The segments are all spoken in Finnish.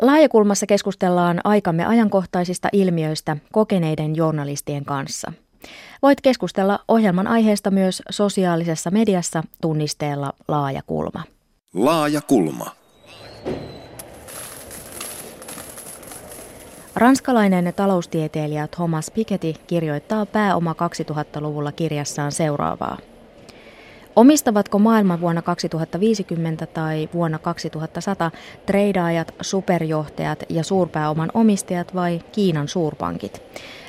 Laajakulmassa keskustellaan aikamme ajankohtaisista ilmiöistä kokeneiden journalistien kanssa. Voit keskustella ohjelman aiheesta myös sosiaalisessa mediassa tunnisteella Laajakulma. Laajakulma. Ranskalainen taloustieteilijä Thomas Piketty kirjoittaa pääoma 2000-luvulla kirjassaan seuraavaa. Omistavatko maailman vuonna 2050 tai vuonna 2100 treidaajat, superjohtajat ja suurpääoman omistajat vai Kiinan suurpankit?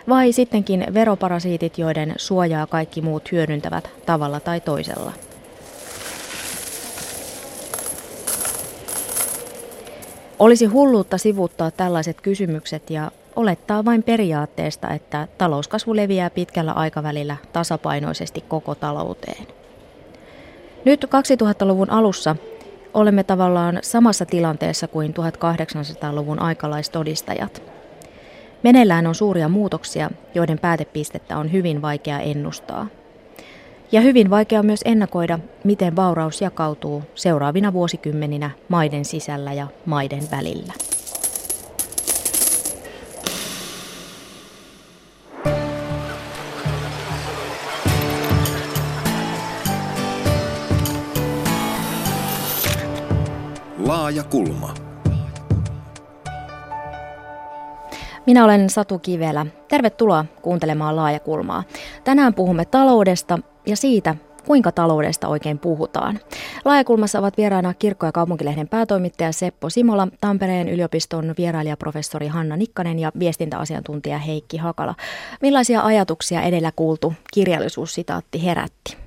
Vai sittenkin veroparasiitit, joiden suojaa kaikki muut hyödyntävät tavalla tai toisella? Olisi hulluutta sivuttaa tällaiset kysymykset ja olettaa vain periaatteesta, että talouskasvu leviää pitkällä aikavälillä tasapainoisesti koko talouteen. Nyt 2000-luvun alussa olemme tavallaan samassa tilanteessa kuin 1800-luvun aikalaistodistajat. Meneillään on suuria muutoksia, joiden päätepistettä on hyvin vaikea ennustaa. Ja hyvin vaikea myös ennakoida, miten vauraus jakautuu seuraavina vuosikymmeninä maiden sisällä ja maiden välillä. Laaja kulma. Minä olen Satu Kivelä. Tervetuloa kuuntelemaan Laajakulmaa. Tänään puhumme taloudesta ja siitä, kuinka taloudesta oikein puhutaan. Laajakulmassa ovat vieraana Kirkko- ja kaupunkilehden päätoimittaja Seppo Simola, Tampereen yliopiston vierailijaprofessori Hanna Nikkanen ja viestintäasiantuntija Heikki Hakala. Millaisia ajatuksia edellä kuultu kirjallisuussitaatti herätti?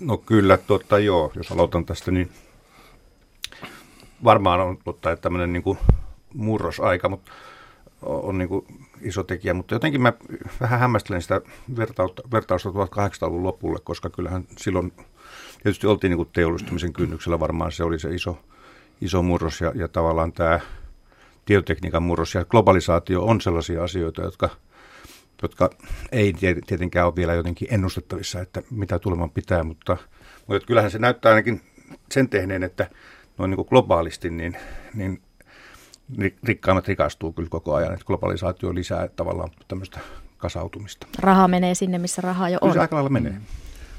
No kyllä, totta joo. Jos aloitan tästä, niin varmaan on totta, että tämmöinen niin kuin murrosaika mutta on niin kuin iso tekijä, mutta jotenkin mä vähän hämmästelen sitä vertausta, vertausta 1800-luvun lopulle, koska kyllähän silloin tietysti oltiin niin kuin teollistumisen kynnyksellä, varmaan se oli se iso, iso murros ja, ja tavallaan tämä tietotekniikan murros ja globalisaatio on sellaisia asioita, jotka, jotka ei tietenkään ole vielä jotenkin ennustettavissa, että mitä tuleman pitää, mutta, mutta kyllähän se näyttää ainakin sen tehneen, että noin niin kuin globaalisti, niin, niin rikkaimmat rikastuu kyllä koko ajan, että globalisaatio lisää tavallaan tämmöistä kasautumista. Raha menee sinne, missä raha jo on. Kyllä aika lailla menee.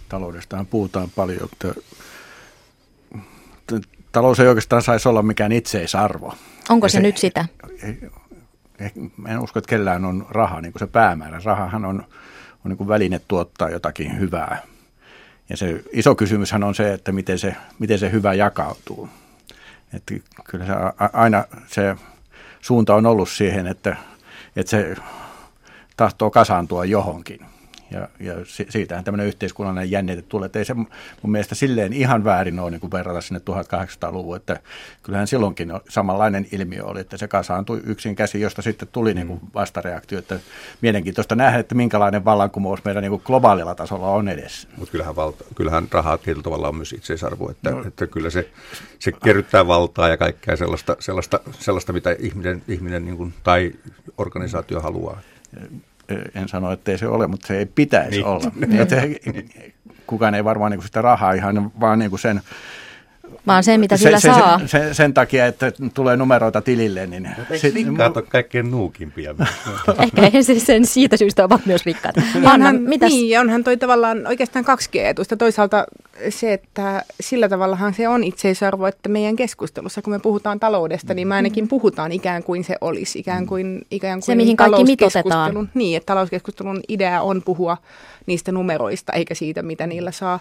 Taloudestaan puhutaan paljon, että talous ei oikeastaan saisi olla mikään itseisarvo. Onko se, se nyt sitä? Ei, ei, en usko, että kellään on raha, niin kuin se päämäärä. Rahahan on, on niin kuin väline tuottaa jotakin hyvää. Ja se iso kysymyshän on se, että miten se, miten se hyvä jakautuu. Että kyllä se aina se suunta on ollut siihen, että, että se tahtoo kasaantua johonkin. Ja, ja siitähän tämmöinen yhteiskunnallinen jännite tulee. Ei se mun mielestä silleen ihan väärin ole niin kuin verrata sinne 1800-luvun, että kyllähän silloinkin samanlainen ilmiö oli, että se kasaantui yksin käsi, josta sitten tuli niin kuin vastareaktio. Että mielenkiintoista nähdä, että minkälainen vallankumous meidän niin kuin globaalilla tasolla on edessä. Mutta kyllähän, valta, kyllähän rahaa tietyllä tavalla on myös itseisarvo, että, no. että kyllä se, se kerryttää valtaa ja kaikkea sellaista, sellaista, sellaista mitä ihminen, ihminen niin kuin, tai organisaatio haluaa en sano, että ei se ole, mutta se ei pitäisi niin. olla. Että kukaan ei varmaan niin kuin sitä rahaa ihan vaan niin kuin sen vaan se, mitä sillä se, saa. Sen, sen, sen takia, että tulee numeroita tilille. Niin sit, rikkaat on kaikkein nuukimpia. Ehkä siis sen siitä syystä ovat myös rikkaat. Anna, onhan, mitäs? Niin, onhan toi tavallaan oikeastaan kaksi etusta. Toisaalta se, että sillä tavallahan se on itseisarvo, että meidän keskustelussa, kun me puhutaan taloudesta, niin me ainakin puhutaan ikään kuin se olisi. Ikään kuin, ikään kuin se, mihin kaikki mitotetaan. Niin, että talouskeskustelun idea on puhua niistä numeroista, eikä siitä, mitä niillä saa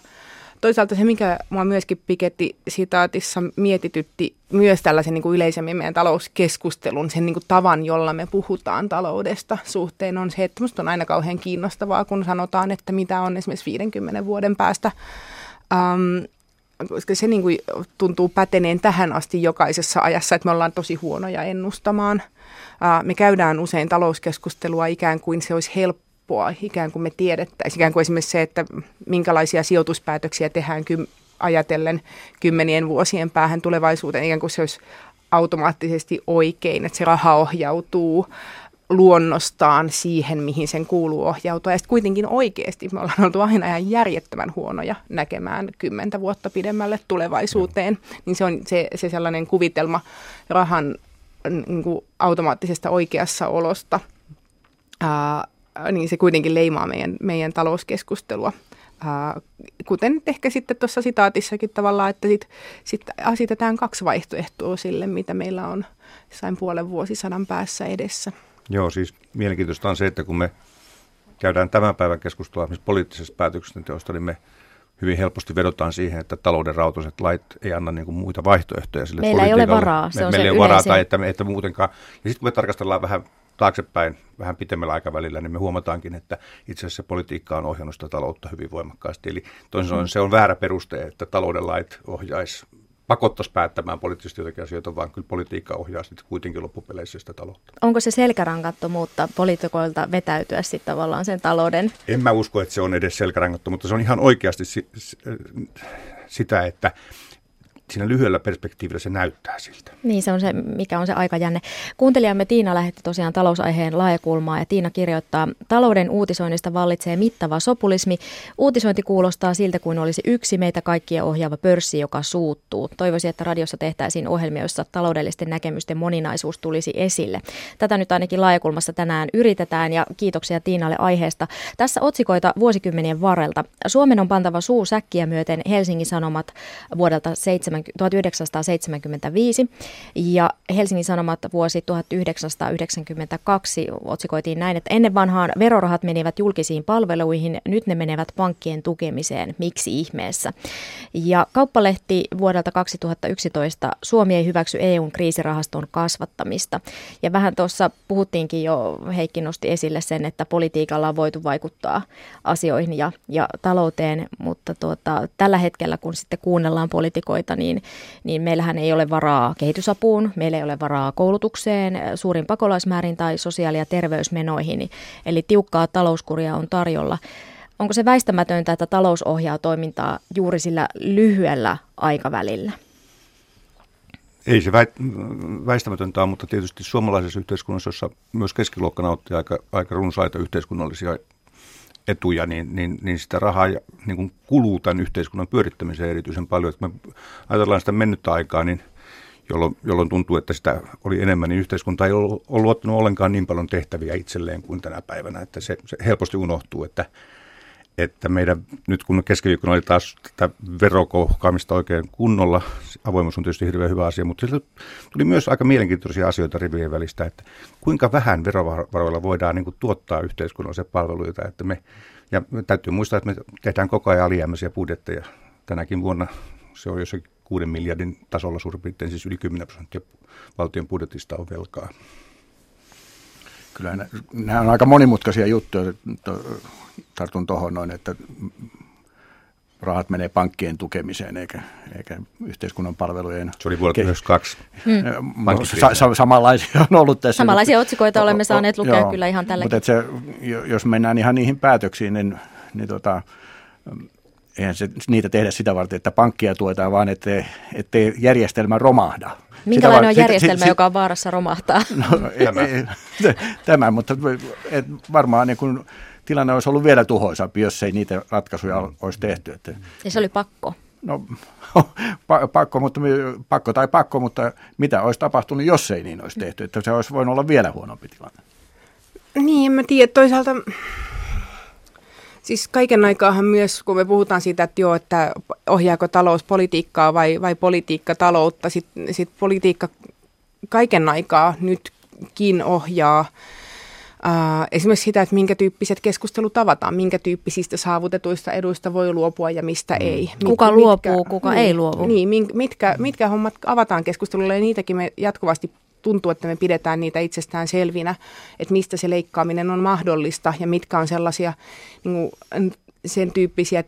toisaalta se, mikä mua myöskin Piketti sitaatissa mietitytti myös tällaisen niin kuin yleisemmin meidän talouskeskustelun, sen niin kuin tavan, jolla me puhutaan taloudesta suhteen, on se, että minusta on aina kauhean kiinnostavaa, kun sanotaan, että mitä on esimerkiksi 50 vuoden päästä. Um, koska se niin kuin tuntuu päteneen tähän asti jokaisessa ajassa, että me ollaan tosi huonoja ennustamaan. Me käydään usein talouskeskustelua ikään kuin se olisi helppo helppoa, ikään kuin me tiedettäisiin. Ikään kuin esimerkiksi se, että minkälaisia sijoituspäätöksiä tehdään ky- ajatellen kymmenien vuosien päähän tulevaisuuteen, ikään kuin se olisi automaattisesti oikein, että se raha ohjautuu luonnostaan siihen, mihin sen kuuluu ohjautua. Ja sitten kuitenkin oikeasti me ollaan oltu aina ihan järjettömän huonoja näkemään kymmentä vuotta pidemmälle tulevaisuuteen. No. Niin se on se, se sellainen kuvitelma rahan niin kuin automaattisesta oikeassa olosta, ää, niin se kuitenkin leimaa meidän, meidän talouskeskustelua. Ää, kuten ehkä sitten tuossa sitaatissakin tavallaan, että sitten sit asitetaan kaksi vaihtoehtoa sille, mitä meillä on jossain puolen vuosisadan päässä edessä. Joo, siis mielenkiintoista on se, että kun me käydään tämän päivän keskustelua poliittisesta päätöksenteosta, niin me hyvin helposti vedotaan siihen, että talouden rautoiset lait ei anna niin kuin muita vaihtoehtoja sille Meillä ei ole varaa, se me, on meillä ei ole varaa tai että, että muutenkaan. Ja sitten kun me tarkastellaan vähän taaksepäin, vähän pitemmällä aikavälillä, niin me huomataankin, että itse asiassa politiikka on ohjannut sitä taloutta hyvin voimakkaasti. Eli toisin sanoen se on väärä peruste, että talouden lait ohjaisi pakottaisi päättämään poliittisesti jotakin asioita, vaan kyllä politiikka ohjaa sitten kuitenkin loppupeleissä sitä taloutta. Onko se selkärankattomuutta poliitikoilta vetäytyä sitten tavallaan sen talouden? En mä usko, että se on edes selkärankattomuutta. Se on ihan oikeasti si- sitä, että siinä lyhyellä perspektiivillä se näyttää siltä. Niin, se on se, mikä on se aikajänne. Kuuntelijamme Tiina lähetti tosiaan talousaiheen laajakulmaa ja Tiina kirjoittaa, talouden uutisoinnista vallitsee mittava sopulismi. Uutisointi kuulostaa siltä kuin olisi yksi meitä kaikkia ohjaava pörssi, joka suuttuu. Toivoisin, että radiossa tehtäisiin ohjelmia, joissa taloudellisten näkemysten moninaisuus tulisi esille. Tätä nyt ainakin laajakulmassa tänään yritetään ja kiitoksia Tiinalle aiheesta. Tässä otsikoita vuosikymmenien varrelta. Suomen on pantava suu säkkiä myöten Helsingin Sanomat vuodelta 7 1975 ja Helsingin Sanomat vuosi 1992 otsikoitiin näin, että ennen vanhaan verorahat menivät julkisiin palveluihin, nyt ne menevät pankkien tukemiseen. Miksi ihmeessä? Ja kauppalehti vuodelta 2011 Suomi ei hyväksy EUn kriisirahaston kasvattamista. Ja vähän tuossa puhuttiinkin jo, Heikki nosti esille sen, että politiikalla on voitu vaikuttaa asioihin ja, ja talouteen, mutta tuota, tällä hetkellä kun sitten kuunnellaan politikoita, niin niin, niin meillähän ei ole varaa kehitysapuun, meillä ei ole varaa koulutukseen, suurin pakolaismäärin tai sosiaali- ja terveysmenoihin. Eli tiukkaa talouskuria on tarjolla. Onko se väistämätöntä, että talous ohjaa toimintaa juuri sillä lyhyellä aikavälillä? Ei se väistämätöntä ole, mutta tietysti suomalaisessa yhteiskunnassa, jossa myös keskiluokka nauttii aika, aika runsaita yhteiskunnallisia etuja, niin, niin, niin sitä rahaa niin kuin kuluu tämän yhteiskunnan pyörittämiseen erityisen paljon. Että me ajatellaan sitä mennyttä aikaa, niin jolloin, jolloin tuntuu, että sitä oli enemmän, niin yhteiskunta ei ollut, ollut ottanut ollenkaan niin paljon tehtäviä itselleen kuin tänä päivänä. Että se, se helposti unohtuu, että, että meidän, nyt kun keskiviikkona oli taas tätä verokohkaamista oikein kunnolla, avoimuus on tietysti hirveän hyvä asia, mutta sieltä tuli myös aika mielenkiintoisia asioita rivien välistä, että kuinka vähän verovaroilla voidaan niin kuin, tuottaa yhteiskunnallisia palveluita, että me, ja täytyy muistaa, että me tehdään koko ajan alijäämäisiä budjetteja. Tänäkin vuonna se on jossakin 6 miljardin tasolla suurin piirtein, siis yli 10 prosenttia valtion budjetista on velkaa. Kyllä nämä on aika monimutkaisia juttuja tartun tuohon noin, että rahat menee pankkien tukemiseen eikä, eikä yhteiskunnan palvelujen. Se oli vuonna 1992. Hmm. Sa- sa- samanlaisia on ollut tässä. Samanlaisia otsikoita olemme saaneet lukea joo, kyllä ihan tälläkin. Mutta se, jos mennään ihan niihin päätöksiin, niin, niin tota, eihän se, niitä tehdä sitä varten, että pankkia tuetaan, vaan ettei, ettei järjestelmä romahda. Minkälainen on järjestelmä, sit, joka on vaarassa romahtaa? No, tämä. tämä, mutta et varmaan niin kun, tilanne olisi ollut vielä tuhoisampi, jos ei niitä ratkaisuja olisi tehty. Että, ja se oli pakko. No pakko, mutta, pakko tai pakko, mutta mitä olisi tapahtunut, jos ei niin olisi tehty? Että se olisi voinut olla vielä huonompi tilanne. Niin, en mä tiedä. Toisaalta Siis kaiken aikaahan myös, kun me puhutaan siitä, että joo, että ohjaako talous politiikkaa vai, vai politiikka taloutta, sitten sit politiikka kaiken aikaa nytkin ohjaa Uh, esimerkiksi sitä, että minkä tyyppiset keskustelut avataan, minkä tyyppisistä saavutetuista eduista voi luopua ja mistä mm. ei. Mit, kuka mitkä, luopuu, kuka niin, ei luovu. Niin, mitkä, mitkä hommat avataan keskustelulle ja niitäkin me jatkuvasti tuntuu, että me pidetään niitä itsestään selvinä, että mistä se leikkaaminen on mahdollista ja mitkä on sellaisia niin kuin, sen tyyppisiä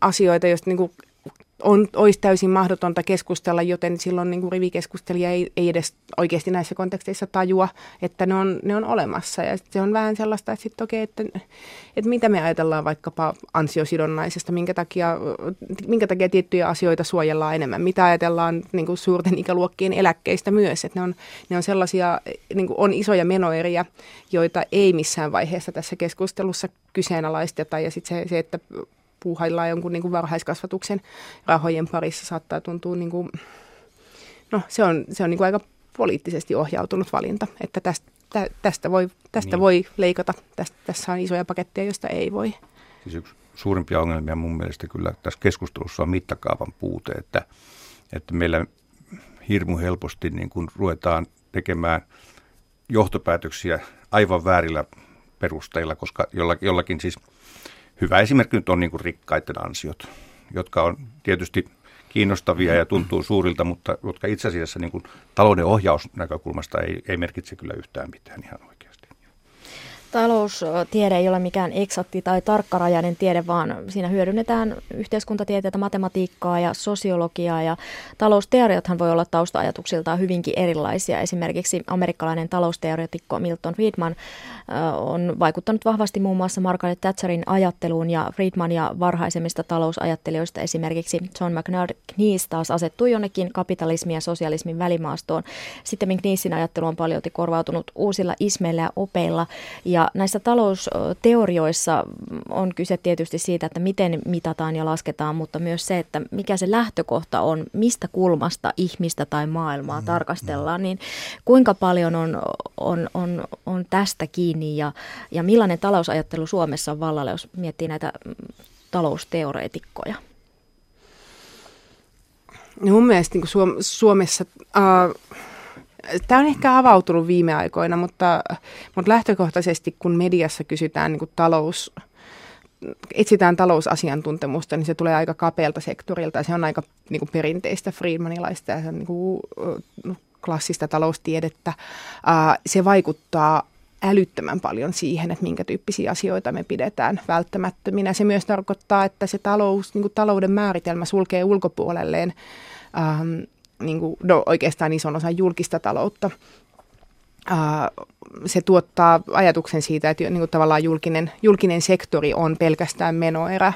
asioita, joista niin kuin, on, olisi täysin mahdotonta keskustella, joten silloin niin kuin rivikeskustelija ei, ei edes oikeasti näissä konteksteissa tajua, että ne on, ne on olemassa. Ja se on vähän sellaista, että, sit, okay, että, että mitä me ajatellaan vaikkapa ansiosidonnaisesta, minkä takia, minkä takia tiettyjä asioita suojellaan enemmän, mitä ajatellaan niin kuin suurten ikäluokkien eläkkeistä myös. Että ne, on, ne on sellaisia, niin kuin on isoja menoeriä, joita ei missään vaiheessa tässä keskustelussa kyseenalaisteta. Ja sitten se, se, että puuhaillaan jonkun niin kuin varhaiskasvatuksen rahojen parissa saattaa tuntua, niin kuin, no se on, se on niin kuin aika poliittisesti ohjautunut valinta, että tästä, tästä, voi, tästä niin. voi leikata, tästä, tässä on isoja paketteja, joista ei voi. Siis yksi suurimpia ongelmia mun mielestä kyllä tässä keskustelussa on mittakaavan puute, että, että meillä hirmu helposti niin kuin ruvetaan tekemään johtopäätöksiä aivan väärillä perusteilla, koska jollakin siis – hyvä esimerkki nyt on niin kuin rikkaiden ansiot, jotka on tietysti kiinnostavia ja tuntuu suurilta, mutta jotka itse asiassa niin kuin talouden ohjausnäkökulmasta ei, ei merkitse kyllä yhtään mitään ihan oikein. Taloustiede ei ole mikään eksakti tai tarkkarajainen tiede, vaan siinä hyödynnetään yhteiskuntatieteitä, matematiikkaa ja sosiologiaa. Ja talousteoriathan voi olla tausta-ajatuksiltaan hyvinkin erilaisia. Esimerkiksi amerikkalainen talousteoreetikko Milton Friedman on vaikuttanut vahvasti muun muassa Margaret Thatcherin ajatteluun ja Friedman ja varhaisemmista talousajattelijoista esimerkiksi John McNair Knees taas asettui jonnekin kapitalismin ja sosialismin välimaastoon. Sitten McNeesin ajattelu on paljon korvautunut uusilla ismeillä ja opeilla ja ja näissä talousteorioissa on kyse tietysti siitä, että miten mitataan ja lasketaan, mutta myös se, että mikä se lähtökohta on, mistä kulmasta ihmistä tai maailmaa mm, tarkastellaan, mm. niin kuinka paljon on, on, on, on tästä kiinni ja, ja millainen talousajattelu Suomessa on vallalla, jos miettii näitä talousteoreetikkoja? No mun mielestä niin Suomessa... Uh, Tämä on ehkä avautunut viime aikoina, mutta, mutta lähtökohtaisesti kun mediassa kysytään niin kuin talous, etsitään talousasiantuntemusta, niin se tulee aika kapealta sektorilta se on aika niin kuin perinteistä Friedmanilaista ja se on niin kuin, klassista taloustiedettä. Se vaikuttaa älyttömän paljon siihen, että minkä tyyppisiä asioita me pidetään välttämättöminä. Se myös tarkoittaa, että se talous, niin talouden määritelmä sulkee ulkopuolelleen niin kuin, no, oikeastaan ison osan julkista taloutta. se tuottaa ajatuksen siitä, että niin kuin tavallaan julkinen, julkinen sektori on pelkästään menoerä,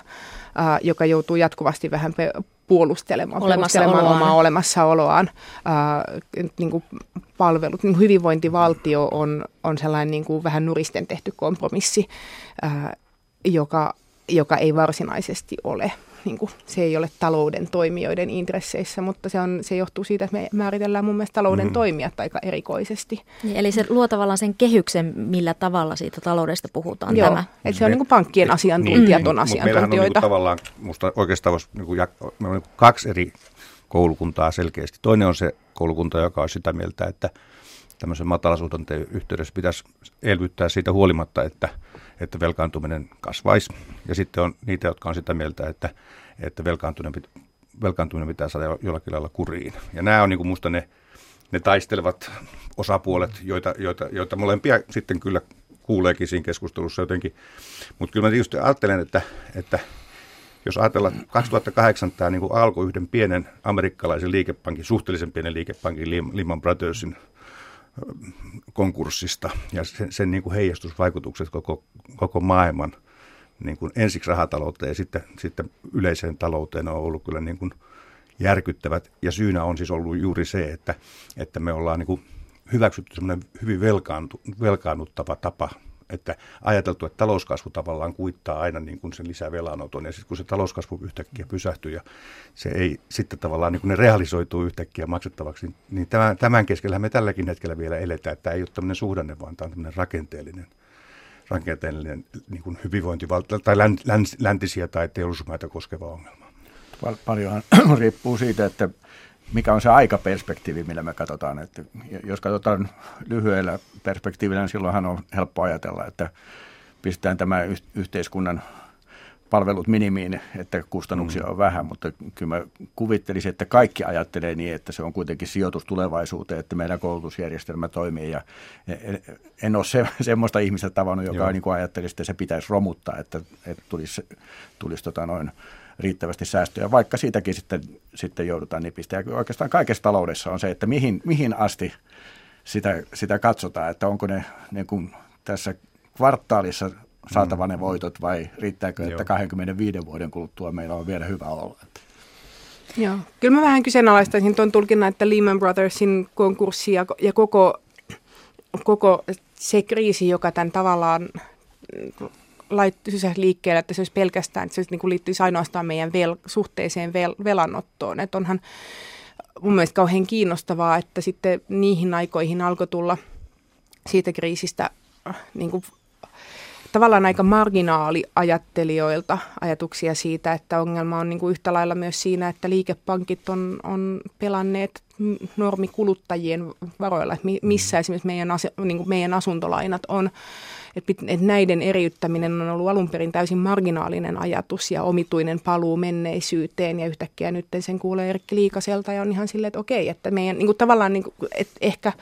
joka joutuu jatkuvasti vähän puolustelemaan, puolustelemaan omaa olemassaoloaan. niin kuin palvelut, niin kuin hyvinvointivaltio on, on sellainen niin kuin vähän nuristen tehty kompromissi, joka, joka ei varsinaisesti ole niin kuin, se ei ole talouden toimijoiden intresseissä, mutta se, on, se johtuu siitä, että me määritellään mun mielestä talouden mm. toimijat aika erikoisesti. Niin, eli se luo tavallaan sen kehyksen, millä tavalla siitä taloudesta puhutaan Joo, tämä. että se on niin kuin pankkien niin, asiantuntijat niin, on asiantuntijoita. Meillähän on niin tavallaan, musta oikeastaan voisi, niin kuin, meillä on niin kaksi eri koulukuntaa selkeästi. Toinen on se koulukunta, joka on sitä mieltä, että tämmöisen matalasuhdanteen yhteydessä pitäisi elvyttää siitä huolimatta, että velkaantuminen kasvaisi. Ja sitten on niitä, jotka on sitä mieltä, että, että velkaantuminen, velkaantuminen pitää saada jollakin lailla kuriin. Ja nämä on niin musta ne, ne taistelevat osapuolet, joita, joita, joita molempia sitten kyllä kuuleekin siinä keskustelussa jotenkin. Mutta kyllä mä tietysti ajattelen, että, että jos ajatellaan 2008 tämä niin alkoi yhden pienen amerikkalaisen liikepankin, suhteellisen pienen liikepankin Lehman Brothersin konkurssista ja sen, sen niin kuin heijastusvaikutukset koko, koko maailman niin kuin ensiksi rahatalouteen ja sitten, sitten yleiseen talouteen on ollut kyllä niin kuin järkyttävät. Ja syynä on siis ollut juuri se, että, että me ollaan niin kuin hyväksytty semmoinen hyvin velkaannuttava tapa että ajateltu, että talouskasvu tavallaan kuittaa aina niin kuin sen lisävelanoton, ja sitten kun se talouskasvu yhtäkkiä pysähtyy ja se ei sitten tavallaan niin kuin ne realisoituu yhtäkkiä maksettavaksi, niin tämän, tämän keskellä me tälläkin hetkellä vielä eletään, että tämä ei ole tämmöinen suhdanne, vaan tämä on tämmöinen rakenteellinen rakenteellinen niin kuin hyvinvointivaltio tai läntisiä tai teollisuusmaita koskeva ongelma. Pal- paljonhan riippuu siitä, että mikä on se aikaperspektiivi, millä me katsotaan. Että jos katsotaan lyhyellä perspektiivillä, niin silloinhan on helppo ajatella, että pistetään tämä yhteiskunnan palvelut minimiin, että kustannuksia mm. on vähän, mutta kyllä mä kuvittelisin, että kaikki ajattelee niin, että se on kuitenkin sijoitus tulevaisuuteen, että meidän koulutusjärjestelmä toimii ja en ole se, semmoista ihmistä tavannut, joka niin ajattelisi, että se pitäisi romuttaa, että, että tulisi, tulisi tota noin riittävästi säästöjä, vaikka siitäkin sitten, sitten joudutaan nipistä. Ja oikeastaan kaikessa taloudessa on se, että mihin, mihin asti sitä, sitä katsotaan, että onko ne niin kuin tässä kvartaalissa saatava ne mm. voitot vai riittääkö, että Joo. 25 vuoden kuluttua meillä on vielä hyvä olla? Joo, kyllä mä vähän kyseenalaistaisin tuon tulkinnan, että Lehman Brothersin konkurssi ja, ja koko, koko se kriisi, joka tämän tavallaan laittaisi liikkeelle, että se olisi pelkästään, että se niin kuin liittyisi ainoastaan meidän vel, suhteeseen vel, velanottoon. Että onhan mun mielestä kauhean kiinnostavaa, että sitten niihin aikoihin alkoi tulla siitä kriisistä äh, niin kuin tavallaan aika marginaaliajattelijoilta ajatuksia siitä, että ongelma on niin kuin yhtä lailla myös siinä, että liikepankit on, on pelanneet normikuluttajien varoilla, että missä esimerkiksi meidän, as, niin kuin meidän asuntolainat on. Että, että näiden eriyttäminen on ollut alun perin täysin marginaalinen ajatus ja omituinen paluu menneisyyteen. Ja yhtäkkiä nyt sen kuulee Erkki Liikaselta ja on ihan silleen, että okei, että meidän niin kuin tavallaan, niin kuin, että ehkä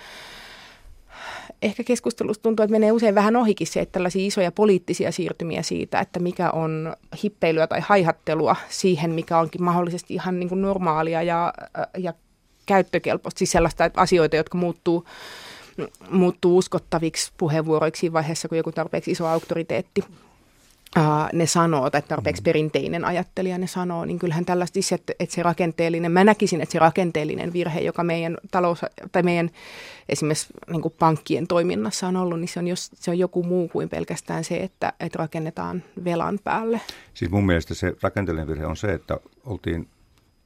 ehkä keskustelussa tuntuu, että menee usein vähän ohikin se, että tällaisia isoja poliittisia siirtymiä siitä, että mikä on hippeilyä tai haihattelua siihen, mikä onkin mahdollisesti ihan niin kuin normaalia ja, ja käyttökelpoista, siis sellaista että asioita, jotka muuttuu, muuttuu uskottaviksi puheenvuoroiksi vaiheessa, kun joku tarpeeksi iso auktoriteetti ne sanoo, tai tarpeeksi perinteinen ajattelija ne sanoo, niin kyllähän tällaista, että, että se rakenteellinen, mä näkisin, että se rakenteellinen virhe, joka meidän talous, tai meidän esimerkiksi niin kuin pankkien toiminnassa on ollut, niin se on, jos, se on joku muu kuin pelkästään se, että, että rakennetaan velan päälle. Siis mun mielestä se rakenteellinen virhe on se, että oltiin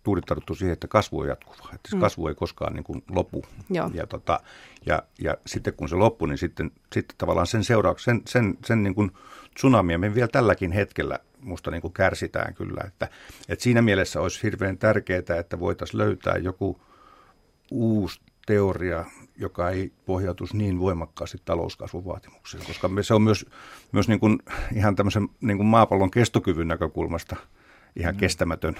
tuudittauduttu siihen, että kasvu on jatkuvaa, että se mm. kasvu ei koskaan niin kuin lopu. Joo. Ja, tota, ja, ja sitten kun se loppui, niin sitten, sitten tavallaan sen seuraavaksi, sen, sen, sen niin kuin tsunamia me vielä tälläkin hetkellä musta niin kuin kärsitään kyllä. Että, että siinä mielessä olisi hirveän tärkeää, että voitaisiin löytää joku uusi teoria, joka ei pohjautuisi niin voimakkaasti talouskasvun vaatimuksiin, koska se on myös, myös niin kuin ihan tämmöisen niin kuin maapallon kestokyvyn näkökulmasta – ihan mm. kestämätön,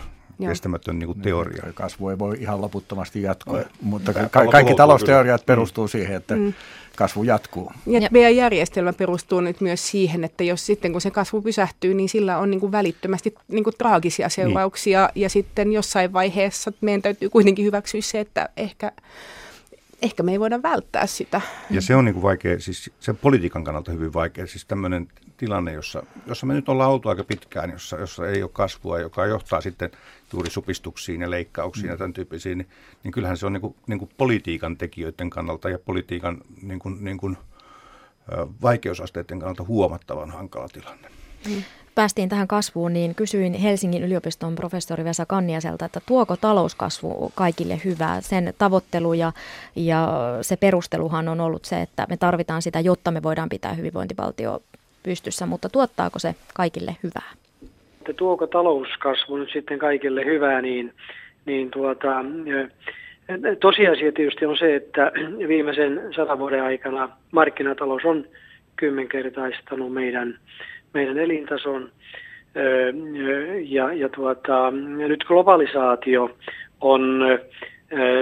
kestämätön niin kuin teoria. Niin, kasvu ei voi ihan loputtomasti jatkua, no, mutta ka- ka- kaikki talousteoriat kyllä. perustuu siihen, että mm. kasvu jatkuu. Ja, ja meidän järjestelmä perustuu nyt myös siihen, että jos sitten kun se kasvu pysähtyy, niin sillä on niin kuin välittömästi niin kuin traagisia niin. seurauksia niin. ja sitten jossain vaiheessa meidän täytyy kuitenkin hyväksyä se, että ehkä ehkä me ei voida välttää sitä. Ja se on niin kuin vaikea, siis sen politiikan kannalta hyvin vaikea, siis tämmöinen tilanne, jossa, jossa me nyt ollaan oltu aika pitkään, jossa, jossa ei ole kasvua, joka johtaa sitten juuri supistuksiin ja leikkauksiin mm. ja tämän tyyppisiin, niin, niin kyllähän se on niin kuin, niin kuin politiikan tekijöiden kannalta ja politiikan niin kuin, niin kuin, vaikeusasteiden kannalta huomattavan hankala tilanne. Mm päästiin tähän kasvuun, niin kysyin Helsingin yliopiston professori Vesa Kanniaselta, että tuoko talouskasvu kaikille hyvää? Sen tavoittelu ja, ja se perusteluhan on ollut se, että me tarvitaan sitä, jotta me voidaan pitää hyvinvointivaltio pystyssä, mutta tuottaako se kaikille hyvää? Että tuoko talouskasvu nyt sitten kaikille hyvää, niin, niin tuota, tosiasia tietysti on se, että viimeisen sadan vuoden aikana markkinatalous on kymmenkertaistanut meidän meidän elintason. Ja, ja, tuota, nyt globalisaatio on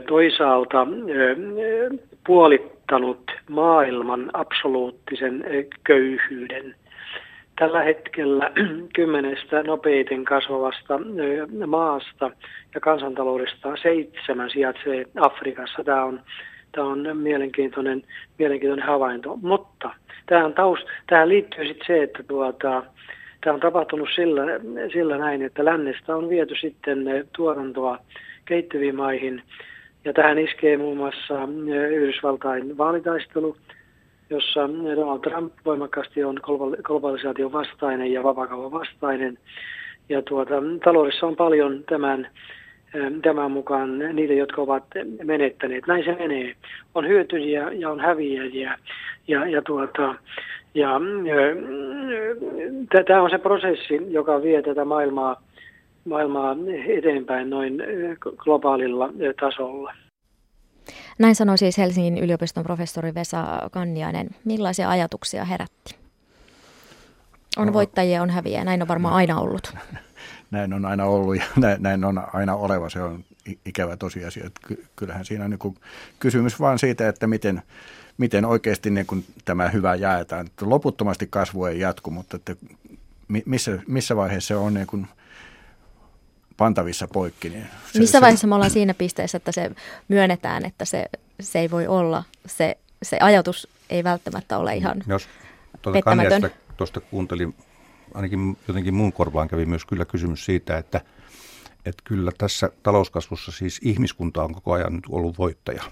toisaalta puolittanut maailman absoluuttisen köyhyyden. Tällä hetkellä kymmenestä nopeiten kasvavasta maasta ja kansantaloudesta seitsemän sijaitsee Afrikassa. Tämä on, tämä on mielenkiintoinen, mielenkiintoinen havainto, mutta tähän, taust, tähän liittyy sitten se, että tuota, tämä on tapahtunut sillä, sillä näin, että lännestä on viety sitten tuotantoa kehittyviin maihin. Ja tähän iskee muun muassa Yhdysvaltain vaalitaistelu, jossa Donald Trump voimakkaasti on globalisaation vastainen ja vapaakaupan vastainen. Ja tuota, taloudessa on paljon tämän tämän mukaan niitä, jotka ovat menettäneet. Näin se menee. On hyötyjiä ja on häviäjiä. Ja, ja, tuota, ja tämä on se prosessi, joka vie tätä maailmaa, maailmaa eteenpäin noin globaalilla tasolla. Näin sanoi siis Helsingin yliopiston professori Vesa Kanniainen. Millaisia ajatuksia herätti? On voittajia, on häviä. Näin on varmaan aina ollut. näin on aina ollut ja näin on aina oleva. Se on ikävä tosiasia. Että kyllähän siinä on niin kysymys vaan siitä, että miten, miten oikeasti niin kuin tämä hyvä jaetaan. Että loputtomasti kasvu ei jatku, mutta että missä, missä vaiheessa se on niin kuin pantavissa poikki. Niin se, missä vaiheessa me ollaan siinä pisteessä, että se myönnetään, että se, se ei voi olla, se, se ajatus ei välttämättä ole ihan Jos tuota tuosta kuuntelin, ainakin jotenkin mun korvaan kävi myös kyllä kysymys siitä, että, että kyllä tässä talouskasvussa siis ihmiskunta on koko ajan nyt ollut voittaja.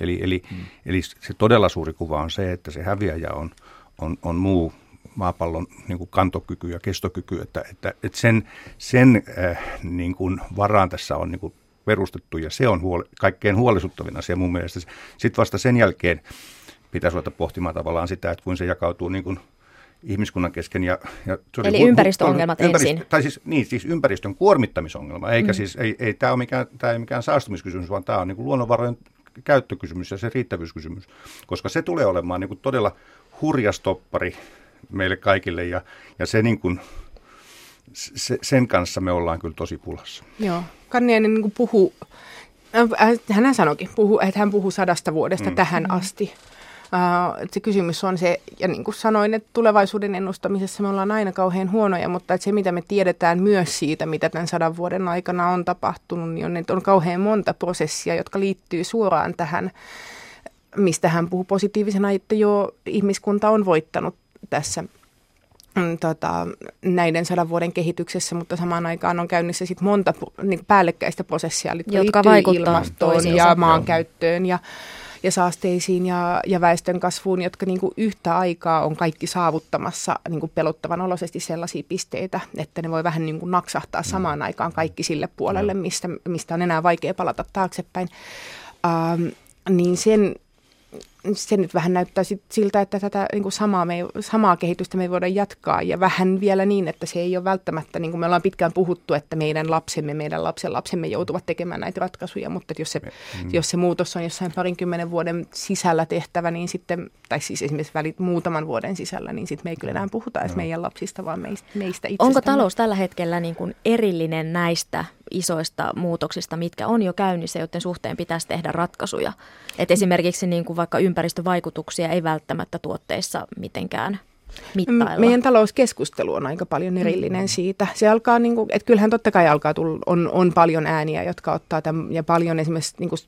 Eli, eli, hmm. eli se todella suuri kuva on se, että se häviäjä on, on, on muu maapallon niin kuin kantokyky ja kestokyky, että, että, että sen, sen äh, niin kuin varaan tässä on niin kuin perustettu ja se on huoli, kaikkein huolestuttavin asia mun mielestä. Sitten vasta sen jälkeen pitäisi ruveta pohtimaan tavallaan sitä, että kun se jakautuu niin kuin ihmiskunnan kesken. Ja, ja sorry, Eli ympäristöongelmat ympäristö, ensin. Tai siis, niin, siis ympäristön kuormittamisongelma, eikä mm. siis, ei, ei tämä ole mikään, tämä ei mikään saastumiskysymys, vaan tämä on niin kuin luonnonvarojen käyttökysymys ja se riittävyyskysymys, koska se tulee olemaan niin kuin todella hurja stoppari meille kaikille ja, ja se niin kuin, se, sen kanssa me ollaan kyllä tosi pulassa. Joo, Kanniainen niin puhuu, äh, hän sanoikin, puhuu, että hän puhuu sadasta vuodesta mm. tähän asti. Uh, se kysymys on se, ja niin kuin sanoin, että tulevaisuuden ennustamisessa me ollaan aina kauhean huonoja, mutta että se mitä me tiedetään myös siitä, mitä tämän sadan vuoden aikana on tapahtunut, niin on, että on kauhean monta prosessia, jotka liittyy suoraan tähän, mistä hän puhuu positiivisena, että jo ihmiskunta on voittanut tässä mm, tota, näiden sadan vuoden kehityksessä, mutta samaan aikaan on käynnissä sit monta niin päällekkäistä prosessia, jotka, jotka vaikuttavat ilmastoon ja maankäyttöön ja ja saasteisiin ja, ja väestön kasvuun, jotka niin kuin yhtä aikaa on kaikki saavuttamassa niin kuin pelottavan oloisesti sellaisia pisteitä, että ne voi vähän niin kuin naksahtaa mm. samaan aikaan kaikki sille puolelle, mistä, mistä on enää vaikea palata taaksepäin. Ähm, niin sen se nyt vähän näyttää sit siltä, että tätä niin kuin samaa, me ei, samaa kehitystä me ei voida jatkaa ja vähän vielä niin, että se ei ole välttämättä, niin kuin me ollaan pitkään puhuttu, että meidän lapsemme, meidän lapsen lapsemme joutuvat tekemään näitä ratkaisuja, mutta että jos se, mm. jos se muutos on jossain parinkymmenen vuoden sisällä tehtävä, niin sitten, tai siis esimerkiksi välit muutaman vuoden sisällä, niin sitten me ei kyllä enää puhuta edes no. meidän lapsista, vaan meistä, meistä itsestämme. Onko talous tällä hetkellä niin kuin erillinen näistä isoista muutoksista, mitkä on jo käynnissä, joiden suhteen pitäisi tehdä ratkaisuja? Et esimerkiksi niin kuin vaikka ympäristövaikutuksia ei välttämättä tuotteissa mitenkään mittailla. Meidän talouskeskustelu on aika paljon erillinen mm. siitä. Se alkaa, niin kuin, että kyllähän totta kai alkaa tulla, on, on paljon ääniä, jotka ottaa tämän, ja paljon esimerkiksi niin kuin,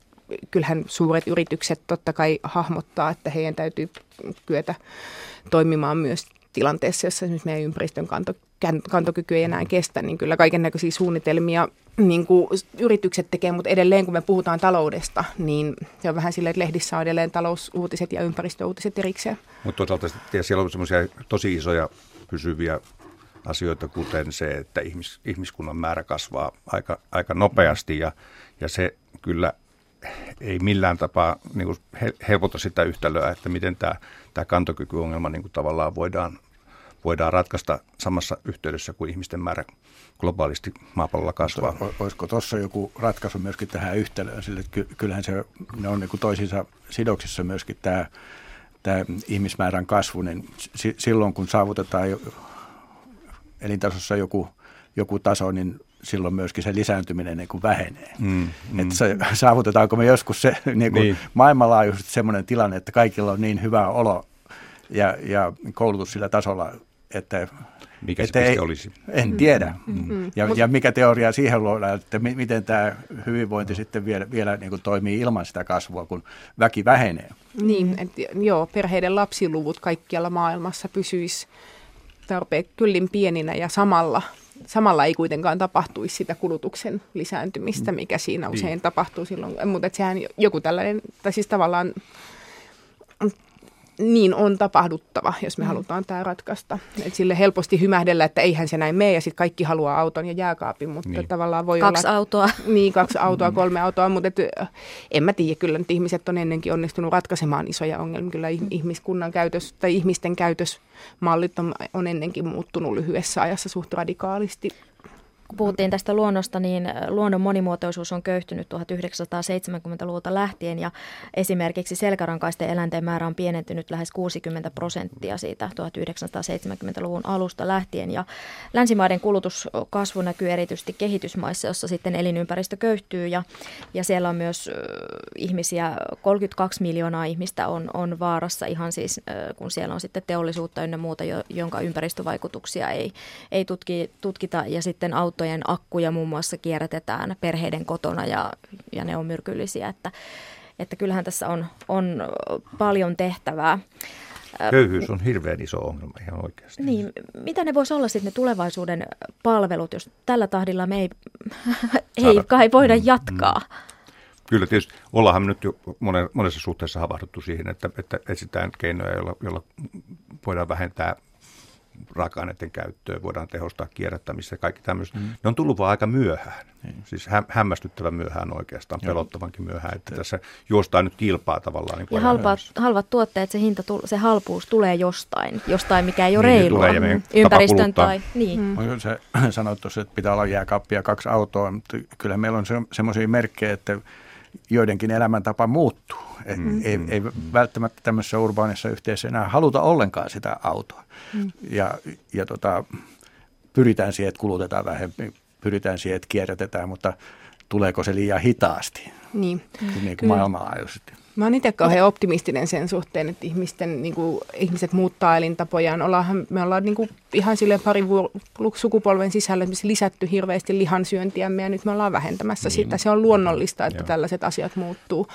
kyllähän suuret yritykset totta kai hahmottaa, että heidän täytyy kyetä toimimaan myös tilanteessa, jossa esimerkiksi meidän ympäristön kanto, kantokyky ei enää kestä, niin kyllä kaiken näköisiä suunnitelmia niin kuin yritykset tekee, mutta edelleen kun me puhutaan taloudesta, niin se on vähän silleen, että lehdissä on edelleen talousuutiset ja ympäristöuutiset erikseen. Mutta toisaalta siellä on semmoisia tosi isoja pysyviä asioita, kuten se, että ihmis, ihmiskunnan määrä kasvaa aika, aika nopeasti ja, ja se kyllä ei millään tapaa niin kuin helpota sitä yhtälöä, että miten tämä, tämä kantokykyongelma niin kuin tavallaan voidaan, voidaan ratkaista samassa yhteydessä kuin ihmisten määrä globaalisti maapallolla kasvaa. Mutta olisiko tuossa joku ratkaisu myöskin tähän yhtälöön, sille että kyllähän se, ne on niin toisiinsa sidoksissa myöskin tämä, tämä ihmismäärän kasvu, niin silloin kun saavutetaan elintasossa joku, joku taso, niin silloin myöskin se lisääntyminen niin kuin vähenee. Mm, mm. Että se, saavutetaanko me joskus se niin kuin niin. maailmanlaajuisesti sellainen tilanne, että kaikilla on niin hyvä olo ja, ja koulutus sillä tasolla, että mikä se piste olisi? En tiedä. Mm. Mm. Ja, ja mikä teoria siihen luodaan, että mi, miten tämä hyvinvointi sitten vielä, vielä niin kuin toimii ilman sitä kasvua, kun väki vähenee. Niin, et, joo, perheiden lapsiluvut kaikkialla maailmassa pysyisi tarpeen kyllin pieninä ja samalla samalla ei kuitenkaan tapahtuisi sitä kulutuksen lisääntymistä, mikä siinä usein niin. tapahtuu silloin. Mutta sehän joku tällainen, tai siis tavallaan niin on tapahduttava, jos me mm. halutaan tämä ratkaista. Et sille helposti hymähdellä, että eihän se näin mene ja sitten kaikki haluaa auton ja jääkaapin, mutta niin. tavallaan voi kaksi olla... autoa. Niin, kaksi autoa, kolme autoa, mutta et, en mä tiedä, kyllä nyt ihmiset on ennenkin onnistunut ratkaisemaan isoja ongelmia. Kyllä ihmiskunnan käytös tai ihmisten käytösmallit on, on ennenkin muuttunut lyhyessä ajassa suht radikaalisti. Kun puhuttiin tästä luonnosta, niin luonnon monimuotoisuus on köyhtynyt 1970-luvulta lähtien ja esimerkiksi selkärankaisten eläinten määrä on pienentynyt lähes 60 prosenttia siitä 1970-luvun alusta lähtien. Ja länsimaiden kulutuskasvu näkyy erityisesti kehitysmaissa, jossa sitten elinympäristö köyhtyy ja, ja siellä on myös ihmisiä, 32 miljoonaa ihmistä on, on vaarassa ihan siis, kun siellä on sitten teollisuutta ynnä muuta, jonka ympäristövaikutuksia ei, ei tutki, tutkita ja sitten autojen akkuja muun muassa kierrätetään perheiden kotona ja, ja ne on myrkyllisiä, että, että kyllähän tässä on, on paljon tehtävää. Köyhyys on hirveän iso ongelma ihan oikeasti. Niin, mitä ne voisi olla sitten ne tulevaisuuden palvelut, jos tällä tahdilla me ei, ei kai voida mm, jatkaa? Mm. Kyllä tietysti ollaanhan nyt jo monessa suhteessa havahduttu siihen, että, että etsitään keinoja, joilla, joilla voidaan vähentää raaka-aineiden käyttöä, voidaan tehostaa kierrättämistä ja kaikki tämmöistä. Mm. Ne on tullut vaan aika myöhään. Niin. Siis hä- hämmästyttävän myöhään oikeastaan, Joo. pelottavankin myöhään, että tässä juostaan nyt kilpaa tavallaan. Niin ja halpat, halvat tuotteet, se hinta, se halpuus tulee jostain, jostain mikä ei ole niin, reilua. Tulee, Ympäristön tai, niin. Mm. Se sanottu, että pitää olla jääkaappia kaksi autoa, mutta kyllä meillä on se, semmoisia merkkejä, että joidenkin elämäntapa muuttuu. Mm. Ei, ei välttämättä tämmöisessä urbaanissa yhteisössä enää haluta ollenkaan sitä autoa. Mm. Ja, ja tota, pyritään siihen, että kulutetaan vähemmän, pyritään siihen, että kierrätetään, mutta tuleeko se liian hitaasti niin. niin kuin maailmanlaajuisesti. Mä oon itse kauhean optimistinen sen suhteen, että ihmisten, niin kuin, ihmiset muuttaa elintapojaan. Ollaanhan, me ollaan niin kuin, ihan sille pari sukupolven sisällä lisätty hirveästi lihansyöntiämme ja nyt me ollaan vähentämässä niin. sitä. Se on luonnollista, että Joo. tällaiset asiat muuttuu.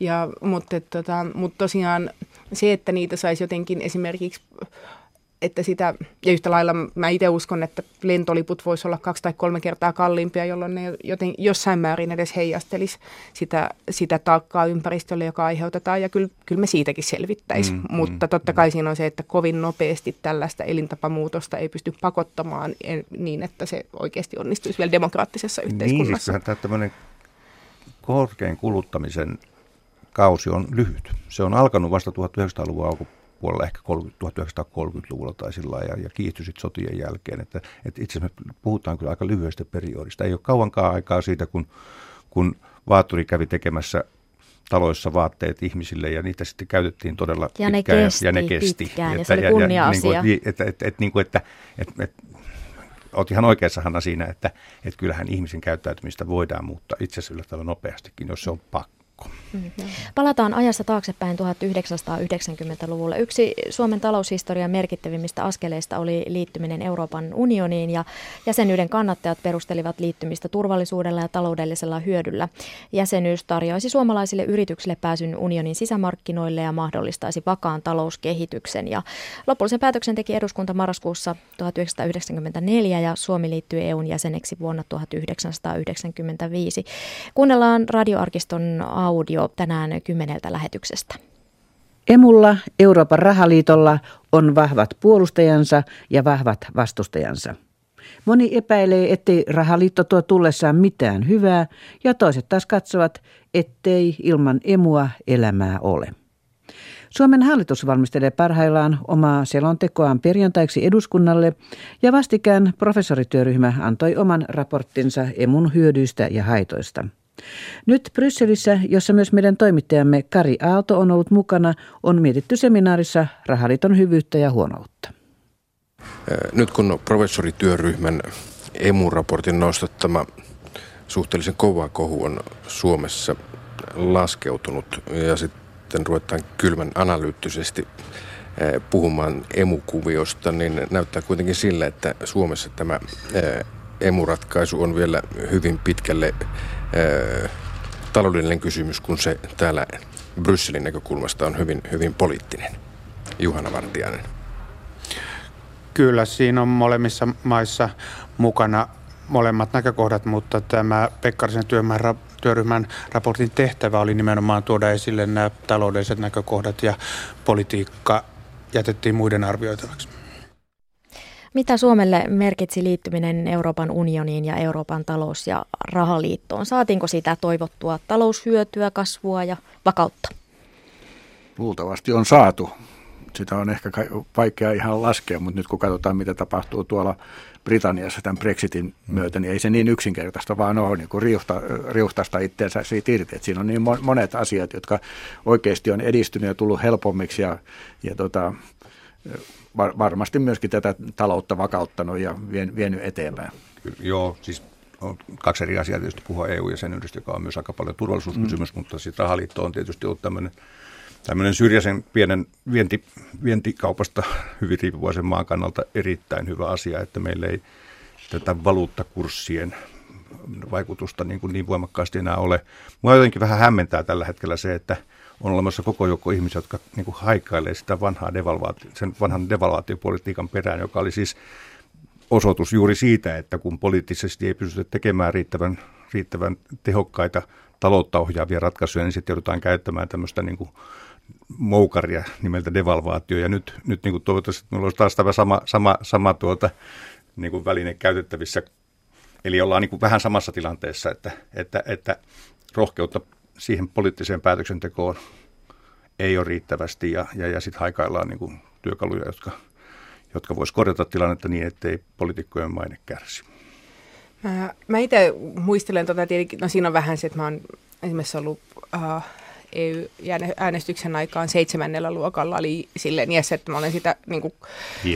Ja, mutta, tota, mutta tosiaan se, että niitä saisi jotenkin esimerkiksi että sitä, ja yhtä lailla mä itse uskon, että lentoliput voisi olla kaksi tai kolme kertaa kalliimpia, jolloin ne joten jossain määrin edes heijastelisi sitä, sitä taakkaa ympäristölle, joka aiheutetaan, ja kyllä, kyllä me siitäkin selvittäisi. Mm, Mutta mm, totta kai mm. siinä on se, että kovin nopeasti tällaista elintapamuutosta ei pysty pakottamaan niin, että se oikeasti onnistuisi vielä demokraattisessa yhteiskunnassa. Niin, siis tämmöinen korkean kuluttamisen kausi on lyhyt. Se on alkanut vasta 1900-luvun alkupuolella puolella, ehkä 1930-luvulla tai sillä ja, ja kiihtyi sitten sotien jälkeen. Että, että itse asiassa me puhutaan kyllä aika lyhyestä periodista. Ei ole kauankaan aikaa siitä, kun, kun vaatturi kävi tekemässä taloissa vaatteet ihmisille ja niitä sitten käytettiin todella ja pitkään. Ne kesti ja ne kesti. Pitkään, että, ja se oli kunnia-asia. Ja, niin että, että, että, niin kuin, että, että, että olet ihan oikeassa Hanna siinä, että, että kyllähän ihmisen käyttäytymistä voidaan muuttaa itse asiassa yllättävän nopeastikin, jos se on pakko Mm-hmm. Palataan ajassa taaksepäin 1990-luvulle. Yksi Suomen taloushistorian merkittävimmistä askeleista oli liittyminen Euroopan unioniin ja jäsenyyden kannattajat perustelivat liittymistä turvallisuudella ja taloudellisella hyödyllä. Jäsenyys tarjoaisi suomalaisille yrityksille pääsyn unionin sisämarkkinoille ja mahdollistaisi vakaan talouskehityksen. Ja lopullisen päätöksen teki eduskunta marraskuussa 1994 ja Suomi liittyi EUn jäseneksi vuonna 1995. Kuunnellaan radioarkiston audio tänään kymmeneltä lähetyksestä. Emulla, Euroopan rahaliitolla, on vahvat puolustajansa ja vahvat vastustajansa. Moni epäilee, ettei rahaliitto tuo tullessaan mitään hyvää, ja toiset taas katsovat, ettei ilman emua elämää ole. Suomen hallitus valmistelee parhaillaan omaa selontekoaan perjantaiksi eduskunnalle ja vastikään professorityöryhmä antoi oman raporttinsa emun hyödyistä ja haitoista – nyt Brysselissä, jossa myös meidän toimittajamme Kari Aalto on ollut mukana, on mietitty seminaarissa rahaliiton hyvyyttä ja huonoutta. Nyt kun professorityöryhmän emu-raportin nostattama suhteellisen kova kohu on Suomessa laskeutunut ja sitten ruvetaan kylmän analyyttisesti puhumaan emukuviosta, niin näyttää kuitenkin sillä, että Suomessa tämä emuratkaisu on vielä hyvin pitkälle taloudellinen kysymys, kun se täällä Brysselin näkökulmasta on hyvin, hyvin poliittinen. Juhana Vartiainen. Kyllä, siinä on molemmissa maissa mukana molemmat näkökohdat, mutta tämä Pekkarisen työryhmän raportin tehtävä oli nimenomaan tuoda esille nämä taloudelliset näkökohdat ja politiikka jätettiin muiden arvioitavaksi. Mitä Suomelle merkitsi liittyminen Euroopan unioniin ja Euroopan talous- ja rahaliittoon? Saatiinko siitä toivottua taloushyötyä, kasvua ja vakautta? Luultavasti on saatu. sitä on ehkä vaikea ihan laskea, mutta nyt kun katsotaan, mitä tapahtuu tuolla Britanniassa tämän Brexitin myötä, niin ei se niin yksinkertaista vaan ole niin kuin riuhta, riuhtasta itseensä siitä irti. Että siinä on niin monet asiat, jotka oikeasti on edistynyt ja tullut helpommiksi ja, ja tota, varmasti myöskin tätä taloutta vakauttanut ja vienyt eteenpäin. Joo, siis on kaksi eri asiaa tietysti puhua EU-jäsenyydestä, joka on myös aika paljon turvallisuuskysymys, mm. mutta sitten rahaliitto on tietysti ollut tämmöinen tämmöinen syrjäisen pienen vienti, vientikaupasta hyvin riippuvaisen maan kannalta erittäin hyvä asia, että meillä ei tätä valuuttakurssien vaikutusta niin, kuin niin voimakkaasti enää ole. Mua jotenkin vähän hämmentää tällä hetkellä se, että on olemassa koko joukko ihmisiä, jotka niin kuin haikailee sitä vanhaa devalvaatio, sen vanhan devalvaatiopolitiikan perään, joka oli siis osoitus juuri siitä, että kun poliittisesti ei pystytä tekemään riittävän, riittävän tehokkaita taloutta ohjaavia ratkaisuja, niin sitten joudutaan käyttämään tämmöistä niin kuin moukaria nimeltä devalvaatio. Ja nyt, nyt niin kuin toivottavasti meillä olisi taas tämä sama, sama, sama tuota, niin kuin väline käytettävissä. Eli ollaan niin kuin vähän samassa tilanteessa, että, että, että rohkeutta siihen poliittiseen päätöksentekoon ei ole riittävästi ja, ja, ja sitten haikaillaan niin kuin työkaluja, jotka, jotka voisi korjata tilannetta niin, ettei poliitikkojen maine kärsi. Mä, mä itse muistelen, tota, tietenkin, no siinä on vähän se, että mä oon esimerkiksi ollut uh, EU-äänestyksen aikaan seitsemännellä luokalla oli silleen iässä, että mä olen sitä niin kuin,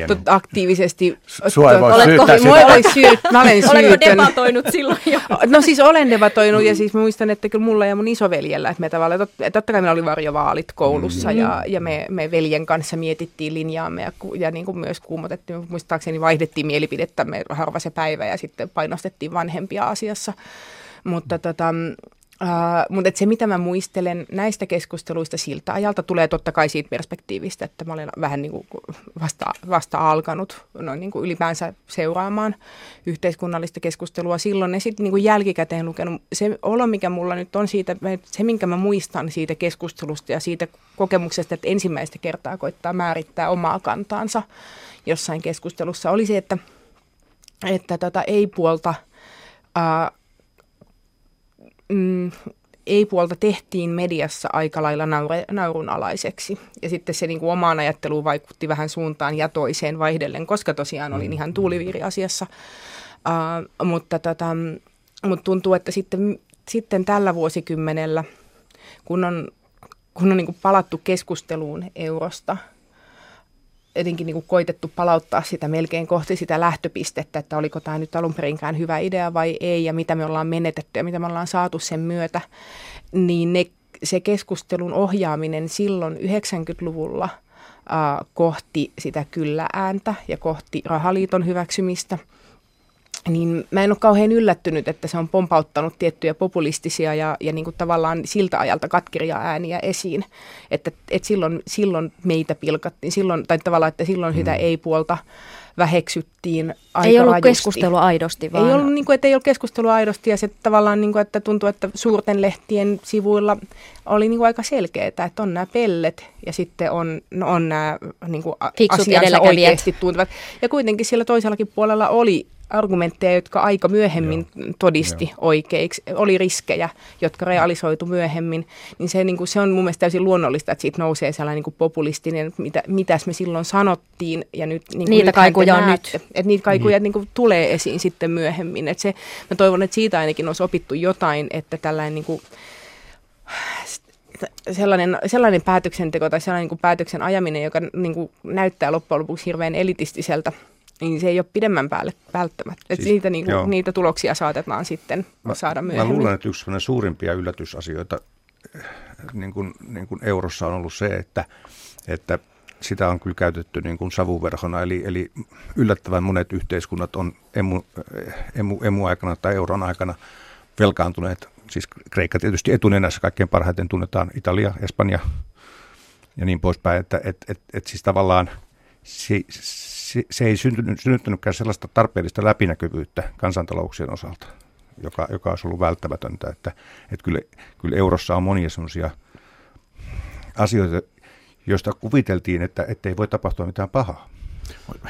tot, aktiivisesti... Sua ei voi syyttää sitä. Syyt, mä olen Oletko debatoinut silloin jo? No siis olen debatoinut ja siis mä muistan, että kyllä mulla ja mun isoveljellä, että me tavallaan, tot, totta kai meillä oli varjovaalit koulussa mm. ja, ja me, me veljen kanssa mietittiin linjaamme ja, ja niin kuin myös kuumotettiin, muistaakseni vaihdettiin mielipidettämme harva se päivä ja sitten painostettiin vanhempia asiassa. Mutta tota, Uh, mutta se, mitä mä muistelen näistä keskusteluista siltä ajalta, tulee totta kai siitä perspektiivistä, että mä olen vähän niin kuin vasta, vasta alkanut no, niin kuin ylipäänsä seuraamaan yhteiskunnallista keskustelua silloin. Ja sitten niin jälkikäteen lukenut se olo, mikä mulla nyt on siitä, se minkä mä muistan siitä keskustelusta ja siitä kokemuksesta, että ensimmäistä kertaa koittaa määrittää omaa kantaansa jossain keskustelussa, oli se, että, että tota, ei puolta... Uh, mm, ei-puolta tehtiin mediassa aika lailla naure, naurunalaiseksi. Ja sitten se niin kuin omaan ajatteluun vaikutti vähän suuntaan ja toiseen vaihdellen, koska tosiaan olin mm. ihan tuuliviiri asiassa. Uh, mutta, tota, mutta tuntuu, että sitten, sitten tällä vuosikymmenellä, kun on, kun on niin kuin palattu keskusteluun eurosta – jotenkin niin koitettu palauttaa sitä melkein kohti sitä lähtöpistettä, että oliko tämä nyt alun perinkään hyvä idea vai ei ja mitä me ollaan menetetty ja mitä me ollaan saatu sen myötä, niin ne, se keskustelun ohjaaminen silloin 90-luvulla äh, kohti sitä kyllä ääntä ja kohti rahaliiton hyväksymistä – niin mä en ole kauhean yllättynyt, että se on pompauttanut tiettyjä populistisia ja, ja niin kuin tavallaan siltä ajalta katkeria ääniä esiin. Että, että silloin, silloin meitä pilkattiin, silloin, tai tavallaan, että silloin mm. sitä ei-puolta väheksyttiin aika Ei ollut rajusti. keskustelua aidosti, vaan... Ei ollut, niin kuin, että ei ollut keskustelua aidosti ja se tavallaan, niin kuin, että tuntuu, että suurten lehtien sivuilla oli niin kuin aika selkeää, että on nämä pellet ja sitten on, no, on nämä niin kuin asiansa oikeasti tuntuvat. Ja kuitenkin siellä toisellakin puolella oli argumentteja, jotka aika myöhemmin Joo. todisti Joo. oikeiksi, oli riskejä, jotka realisoitu myöhemmin, niin se, niin kuin, se on mun mielestä täysin luonnollista, että siitä nousee sellainen niin kuin populistinen, mitä, mitäs me silloin sanottiin, ja nyt niin kuin niitä kaikuja on nyt. Että niitä kaikuja niin. Niin kuin, tulee esiin sitten myöhemmin. Että se, mä toivon, että siitä ainakin olisi opittu jotain, että tällainen niin kuin, sellainen, sellainen päätöksenteko tai sellainen niin kuin päätöksen ajaminen, joka niin kuin näyttää loppujen lopuksi hirveän elitistiseltä, niin se ei ole pidemmän päälle välttämättä. Siis, niitä, niin kuin, niitä tuloksia saatetaan sitten mä, saada myöhemmin. Mä luulen, että yksi suurimpia yllätysasioita niin kuin, niin kuin eurossa on ollut se, että, että sitä on kyllä käytetty niin kuin savuverhona, eli, eli yllättävän monet yhteiskunnat on emu, emu, emu-aikana tai euron aikana velkaantuneet, siis Kreikka tietysti etunenässä kaikkein parhaiten tunnetaan, Italia, Espanja ja niin poispäin, että et, et, et siis tavallaan se, se, ei syntynyt, synnyttänytkään sellaista tarpeellista läpinäkyvyyttä kansantalouksien osalta, joka, joka olisi ollut välttämätöntä. Että, että kyllä, kyllä eurossa on monia sellaisia asioita, joista kuviteltiin, että ei voi tapahtua mitään pahaa.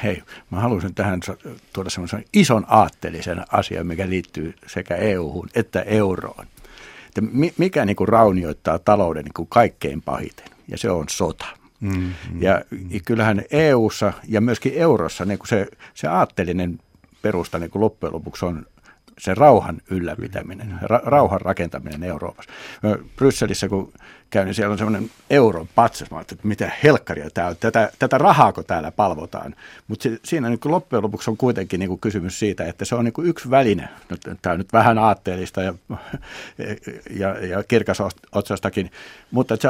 Hei, mä haluaisin tähän tuoda semmoisen ison aatteellisen asian, mikä liittyy sekä EU-hun että euroon. Että mikä niin kuin raunioittaa talouden niin kuin kaikkein pahiten, ja se on sota Mm, mm, ja mm. kyllähän EUssa ja myöskin eurossa niin kuin se, se aatteellinen perusta niin kuin loppujen lopuksi on se rauhan ylläpitäminen, ra- rauhan rakentaminen Euroopassa. Brysselissä kun käyn, niin siellä on semmoinen euron patsas. Mä että mitä helkkaria tämä on, tätä, tätä rahaako täällä palvotaan. Mutta siinä niin loppujen lopuksi on kuitenkin niin kysymys siitä, että se on niin yksi väline. Tämä on nyt vähän aatteellista ja, ja, ja kirkasotsastakin, mutta se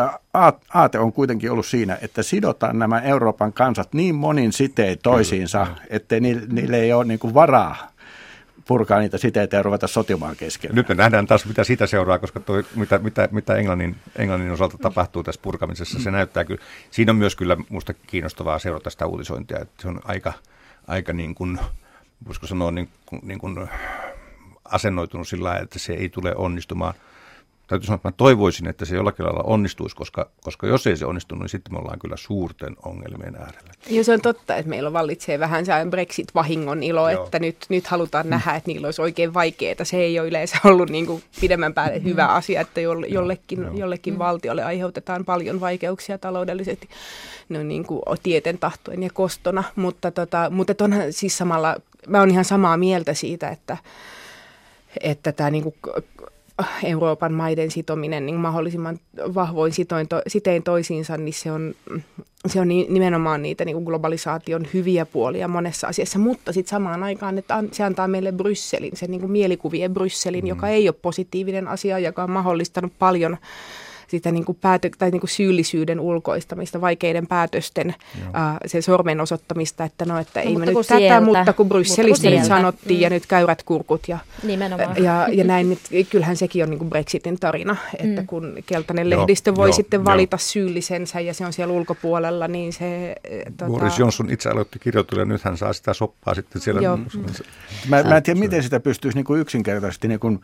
aate on kuitenkin ollut siinä, että sidotaan nämä Euroopan kansat niin monin sitein toisiinsa, että niille ei ole niin varaa purkaa niitä siteitä ja ruveta sotimaan kesken. Nyt me nähdään taas, mitä siitä seuraa, koska toi, mitä, mitä, mitä Englannin, Englannin osalta tapahtuu tässä purkamisessa, se näyttää kyllä, siinä on myös kyllä minusta kiinnostavaa seurata sitä uutisointia, että se on aika, aika niin kuin, voisiko sanoa niin kuin, niin kuin asennoitunut sillä lailla, että se ei tule onnistumaan – täytyy sanoa, että mä toivoisin, että se jollakin lailla onnistuisi, koska, koska jos ei se onnistu, niin sitten me ollaan kyllä suurten ongelmien äärellä. Joo, se on totta, että meillä vallitsee vähän se Brexit-vahingon ilo, Joo. että nyt, nyt halutaan nähdä, että niillä olisi oikein vaikeaa. Se ei ole yleensä ollut niin kuin pidemmän päälle hyvä asia, että jollekin, Joo. jollekin valtiolle aiheutetaan paljon vaikeuksia taloudellisesti no, niin kuin tieten tahtoen ja kostona, mutta, tota, mutta onhan siis samalla, mä oon ihan samaa mieltä siitä, että että tämä niin kuin Euroopan maiden sitominen niin mahdollisimman vahvoin sitoin to, sitein toisiinsa, niin se on, se on nimenomaan niitä niin kuin globalisaation hyviä puolia monessa asiassa, mutta sitten samaan aikaan että se antaa meille Brysselin, sen niin kuin mielikuvien Brysselin, mm. joka ei ole positiivinen asia, joka on mahdollistanut paljon sitä niin kuin päätö, tai niin kuin syyllisyyden ulkoistamista, vaikeiden päätösten uh, sen sormen osoittamista, että no, että no, ei me nyt sieltä, tätä, mutta kun Brysselissä nyt sanottiin mm. ja nyt käyrät kurkut ja, ja, ja näin, niin kyllähän sekin on niin kuin Brexitin tarina, että mm. kun keltainen lehdistö voi joo, sitten valita jo. syyllisensä ja se on siellä ulkopuolella, niin se... Tota... Boris Johnson itse aloitti kirjoitella ja nyt hän saa sitä soppaa sitten siellä. Joo. Mm. Mä, mä en tiedä, miten sitä pystyisi niin kuin yksinkertaisesti niin kuin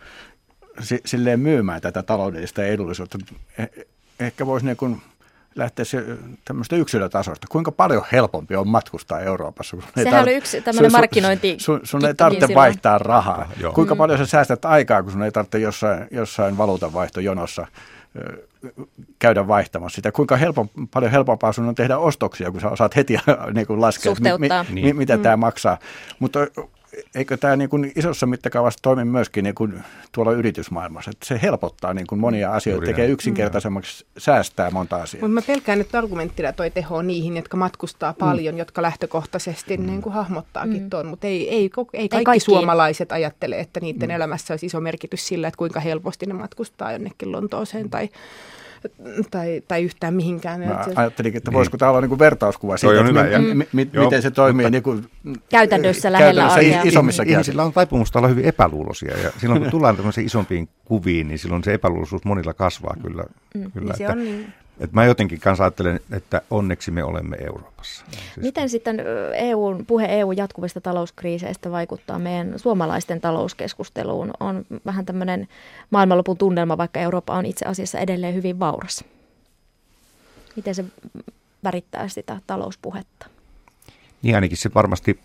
silleen myymään tätä taloudellista edullisuutta. Eh, ehkä voisi niin kuin lähteä se, tämmöistä yksilötasosta. Kuinka paljon helpompi on matkustaa Euroopassa? Kun Sehän tar- oli yksi tämmöinen markkinointi. Sun, sun ei tarvitse silloin. vaihtaa rahaa. Joo. Kuinka paljon sä säästät aikaa, kun sun ei tarvitse jossain, jossain valuutanvaihtojonossa käydä vaihtamassa sitä. Kuinka helpon, paljon helpompaa sun on tehdä ostoksia, kun sä osaat heti niin kuin laskea, mi, mi, mi, mitä mm. tämä maksaa. Mutta eikö tämä niin kuin isossa mittakaavassa toimi myöskin niin kuin tuolla yritysmaailmassa? Että se helpottaa niin kuin monia asioita, tekee yksinkertaisemmaksi, säästää monta asiaa. Mutta mä pelkään, että argumenttina toi teho niihin, jotka matkustaa paljon, mm. jotka lähtökohtaisesti mm. niin kuin hahmottaakin mm. tuon. Mutta ei, ei, ei, ei kaikki kaikki suomalaiset ajattele, että niiden mm. elämässä olisi iso merkitys sillä, että kuinka helposti ne matkustaa jonnekin Lontooseen tai tai, tai yhtään mihinkään. Mä ajattelin, että voisiko niin. tämä olla niin kuin vertauskuva siitä, että hyvä, mi, mi, mi, miten se toimii mutta, niin kuin, käytännössä lähellä käytännössä isommissa Ihmisillä on taipumusta olla hyvin epäluuloisia ja silloin kun tullaan tämmöisiin isompiin kuviin, niin silloin se epäluuloisuus monilla kasvaa kyllä. Mm, kyllä niin että, on niin. Et mä jotenkin kanssa ajattelen, että onneksi me olemme Euroopassa. Siis Miten sitten EU, puhe EU jatkuvista talouskriiseistä vaikuttaa meidän suomalaisten talouskeskusteluun? On vähän tämmöinen maailmanlopun tunnelma, vaikka Eurooppa on itse asiassa edelleen hyvin vauras. Miten se värittää sitä talouspuhetta? Niin ainakin se varmasti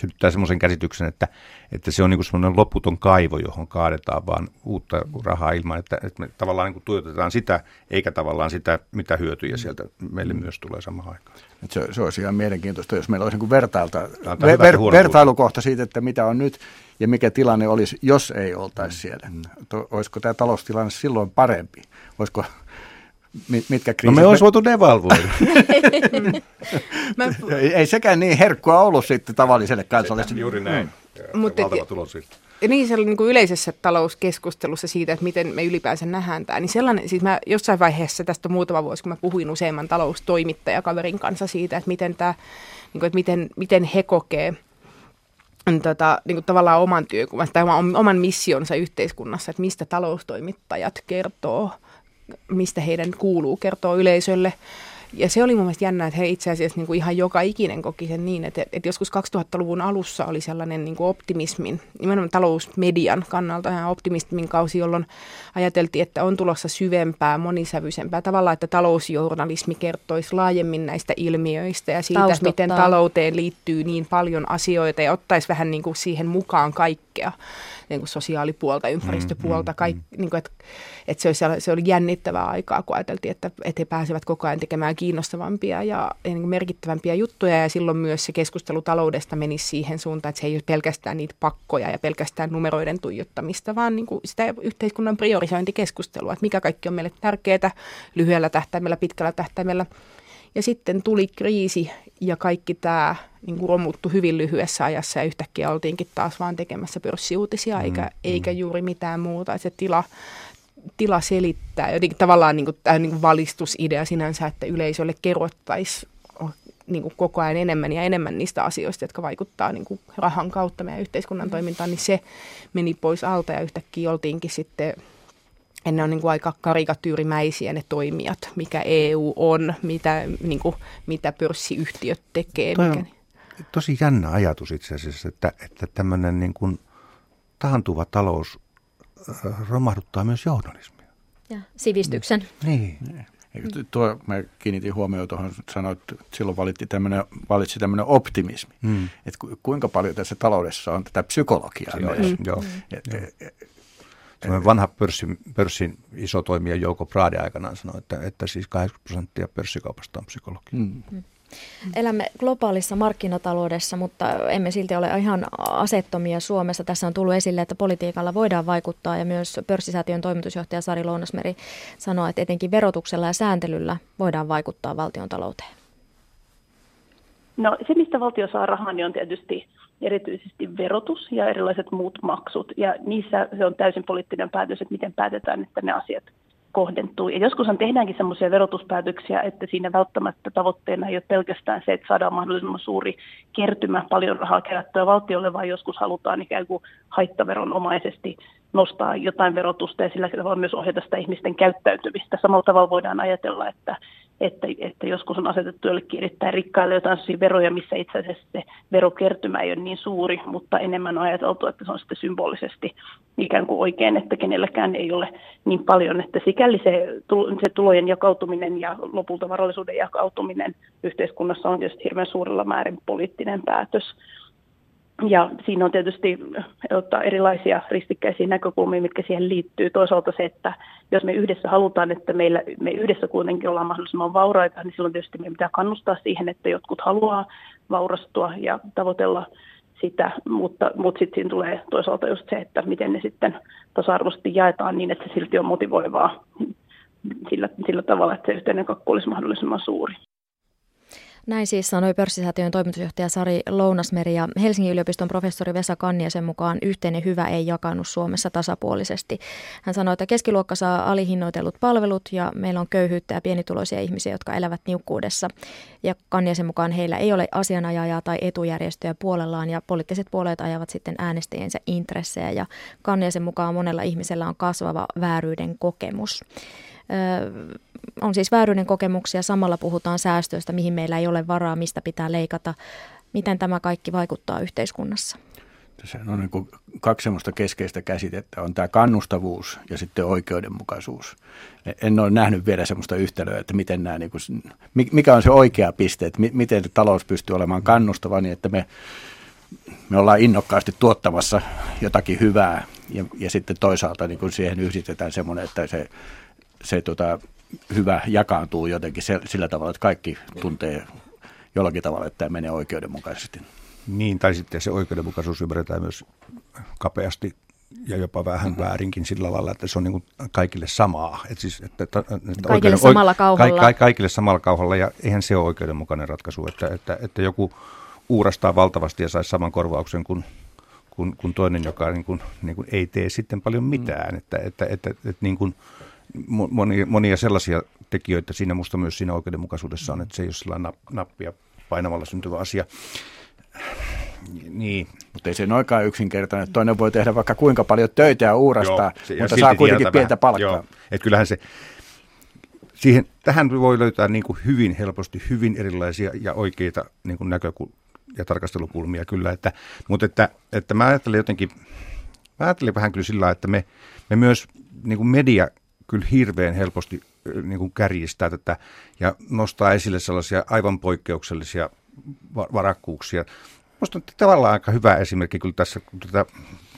synnyttää semmoisen käsityksen, että, että se on niin semmoinen loputon kaivo, johon kaadetaan vaan uutta rahaa ilman, että, että me tavallaan niin kuin tuijotetaan sitä, eikä tavallaan sitä, mitä hyötyjä sieltä meille myös tulee samaan aikaan. Se, se olisi ihan mielenkiintoista, jos meillä olisi niin vertailta, ver, ver, vertailukohta siitä, että mitä on nyt ja mikä tilanne olisi, jos ei oltaisi siellä. Mm. Olisiko tämä taloustilanne silloin parempi? Olisiko mitkä kriisit... No me olisi voitu devalvoida. Mä... ei, ei sekään niin herkkua ollut sitten tavalliselle kansalaiselle. Juuri näin. Mm. Mutta valtava tulos siitä. Niin, se oli niin kuin yleisessä talouskeskustelussa siitä, että miten me ylipäänsä nähdään tämä. Niin sellainen, siis mä jossain vaiheessa tästä muutama vuosi, kun mä puhuin useamman taloustoimittajakaverin kanssa siitä, että miten, tämä, niin kuin, että miten, miten he kokee tota, niin kuin tavallaan oman työkuvan tai oman, oman missionsa yhteiskunnassa, että mistä taloustoimittajat kertoo – mistä heidän kuuluu kertoa yleisölle. Ja se oli mun mielestä jännä, että he itse asiassa niin kuin ihan joka ikinen koki sen niin, että, että joskus 2000-luvun alussa oli sellainen niin kuin optimismin, nimenomaan talousmedian kannalta ihan optimismin kausi, jolloin ajateltiin, että on tulossa syvempää, monisävyisempää. Tavallaan, että talousjournalismi kertoisi laajemmin näistä ilmiöistä ja siitä, Taustottaa. miten talouteen liittyy niin paljon asioita ja ottaisi vähän niin kuin siihen mukaan kaikkea niin kuin sosiaalipuolta, ympäristöpuolta, mm, kaik, mm, niin kuin, että, että se, olisi, se oli jännittävää aikaa, kun ajateltiin, että, että he pääsevät koko ajan tekemään kiinnostavampia ja, niin merkittävämpiä juttuja ja silloin myös se keskustelu taloudesta menisi siihen suuntaan, että se ei ole pelkästään niitä pakkoja ja pelkästään numeroiden tuijottamista, vaan niin kuin sitä yhteiskunnan priorisointikeskustelua, että mikä kaikki on meille tärkeää lyhyellä tähtäimellä, pitkällä tähtäimellä. Ja sitten tuli kriisi ja kaikki tämä niin kuin romuttu hyvin lyhyessä ajassa ja yhtäkkiä oltiinkin taas vaan tekemässä pörssiuutisia mm, eikä, mm. eikä juuri mitään muuta. Se tila, tila selittää jotenkin tavallaan niin kuin, tämä niin kuin valistusidea sinänsä, että yleisölle kerrottaisiin niin kuin koko ajan enemmän ja enemmän niistä asioista, jotka vaikuttaa niin kuin rahan kautta meidän yhteiskunnan toimintaan, niin se meni pois alta ja yhtäkkiä oltiinkin sitten ja ne on niin kuin aika karikatyyrimäisiä ne toimijat, mikä EU on, mitä, niin kuin, mitä pörssiyhtiöt tekee. Toi mikä... on tosi jännä ajatus itse asiassa, että, että tämmöinen niin kuin taantuva talous romahduttaa myös journalismia. Ja sivistyksen. Niin. Tuo, mä kiinnitin huomioon tuohon, sanoit, että silloin valitti tämmönen, valitsi tämmöinen optimismi. Mm. Että kuinka paljon tässä taloudessa on tätä psykologiaa Joo, myös. Mm. Joo. Et, et, vanha pörssin, pörssin iso toimija Jouko Prade aikanaan sanoi, että, että siis 80 prosenttia pörssikaupasta on psykologia. Mm. Mm. Elämme globaalissa markkinataloudessa, mutta emme silti ole ihan asettomia Suomessa. Tässä on tullut esille, että politiikalla voidaan vaikuttaa ja myös pörssisäätiön toimitusjohtaja Sari Lounasmeri sanoi, että etenkin verotuksella ja sääntelyllä voidaan vaikuttaa valtion talouteen. No se, mistä valtio saa rahaa, niin on tietysti erityisesti verotus ja erilaiset muut maksut. Ja niissä se on täysin poliittinen päätös, että miten päätetään, että ne asiat kohdentuu. Ja joskushan tehdäänkin sellaisia verotuspäätöksiä, että siinä välttämättä tavoitteena ei ole pelkästään se, että saadaan mahdollisimman suuri kertymä paljon rahaa kerättyä valtiolle, vaan joskus halutaan ikään kuin haittaveronomaisesti nostaa jotain verotusta ja sillä tavalla myös ohjata sitä ihmisten käyttäytymistä. Samalla tavalla voidaan ajatella, että että, että joskus on asetettu jollekin erittäin rikkaille jotain veroja, missä itse asiassa se verokertymä ei ole niin suuri, mutta enemmän on ajateltu, että se on sitten symbolisesti ikään kuin oikein, että kenelläkään ei ole niin paljon, että sikäli se, se tulojen jakautuminen ja lopulta varallisuuden jakautuminen yhteiskunnassa on tietysti hirveän suurella määrin poliittinen päätös. Ja siinä on tietysti ottaa erilaisia ristikkäisiä näkökulmia, mitkä siihen liittyy. Toisaalta se, että jos me yhdessä halutaan, että meillä, me yhdessä kuitenkin ollaan mahdollisimman vauraita, niin silloin tietysti meidän pitää kannustaa siihen, että jotkut haluaa vaurastua ja tavoitella sitä, mutta, mutta sitten siinä tulee toisaalta just se, että miten ne sitten tasa-arvoisesti jaetaan niin, että se silti on motivoivaa sillä, sillä tavalla, että se yhteinen kakku olisi mahdollisimman suuri. Näin siis sanoi pörssisäätiön toimitusjohtaja Sari Lounasmeri ja Helsingin yliopiston professori Vesa Kanniasen mukaan yhteinen hyvä ei jakanut Suomessa tasapuolisesti. Hän sanoi, että keskiluokka saa alihinnoitellut palvelut ja meillä on köyhyyttä ja pienituloisia ihmisiä, jotka elävät niukkuudessa. Ja Kanniasen mukaan heillä ei ole asianajajaa tai etujärjestöjä puolellaan ja poliittiset puolueet ajavat sitten äänestäjiensä intressejä ja Kanniasen mukaan monella ihmisellä on kasvava vääryyden kokemus on siis vääryyden kokemuksia, samalla puhutaan säästöistä, mihin meillä ei ole varaa, mistä pitää leikata. Miten tämä kaikki vaikuttaa yhteiskunnassa? Se on niin kuin kaksi semmoista keskeistä käsitettä. On tämä kannustavuus ja sitten oikeudenmukaisuus. En ole nähnyt vielä semmoista yhtälöä, että miten nämä, niin kuin, mikä on se oikea piste, että miten talous pystyy olemaan kannustava niin, että me, me ollaan innokkaasti tuottamassa jotakin hyvää ja, ja sitten toisaalta niin kuin siihen yhdistetään semmoinen, että se, se tota, hyvä jakaantuu jotenkin sillä tavalla, että kaikki tuntee jollakin tavalla, että tämä menee oikeudenmukaisesti. Niin, tai sitten se oikeudenmukaisuus ymmärretään myös kapeasti ja jopa vähän mm-hmm. väärinkin sillä lailla, että se on niin kaikille samaa. Et siis, että, että kaikille oikeuden, samalla kauhalla. Ka, ka, kaikille samalla kauhalla, ja eihän se ole oikeudenmukainen ratkaisu, että, että, että joku uurastaa valtavasti ja saisi saman korvauksen kuin, kuin, kuin toinen, joka niin kuin, niin kuin ei tee sitten paljon mitään. Mm. Että, että, että, että, että niin kuin, monia, monia sellaisia tekijöitä siinä musta myös siinä oikeudenmukaisuudessa on, että se ei ole sellainen nappia painamalla syntyvä asia. Niin. Mutta ei se noinkaan yksinkertainen. Toinen voi tehdä vaikka kuinka paljon töitä ja uurastaa, Joo, se, mutta saa kuitenkin pientä vähän. palkkaa. Joo. Et kyllähän se, siihen, tähän voi löytää niin kuin hyvin helposti hyvin erilaisia ja oikeita niin kuin näkökul- ja tarkastelukulmia kyllä. Että, mutta että, että mä ajattelen jotenkin, mä ajattelen vähän kyllä sillä että me, me myös niin kuin media kyllä hirveän helposti niin kuin kärjistää tätä ja nostaa esille sellaisia aivan poikkeuksellisia varakkuuksia. Minusta on tavallaan aika hyvä esimerkki kyllä tässä, kun tätä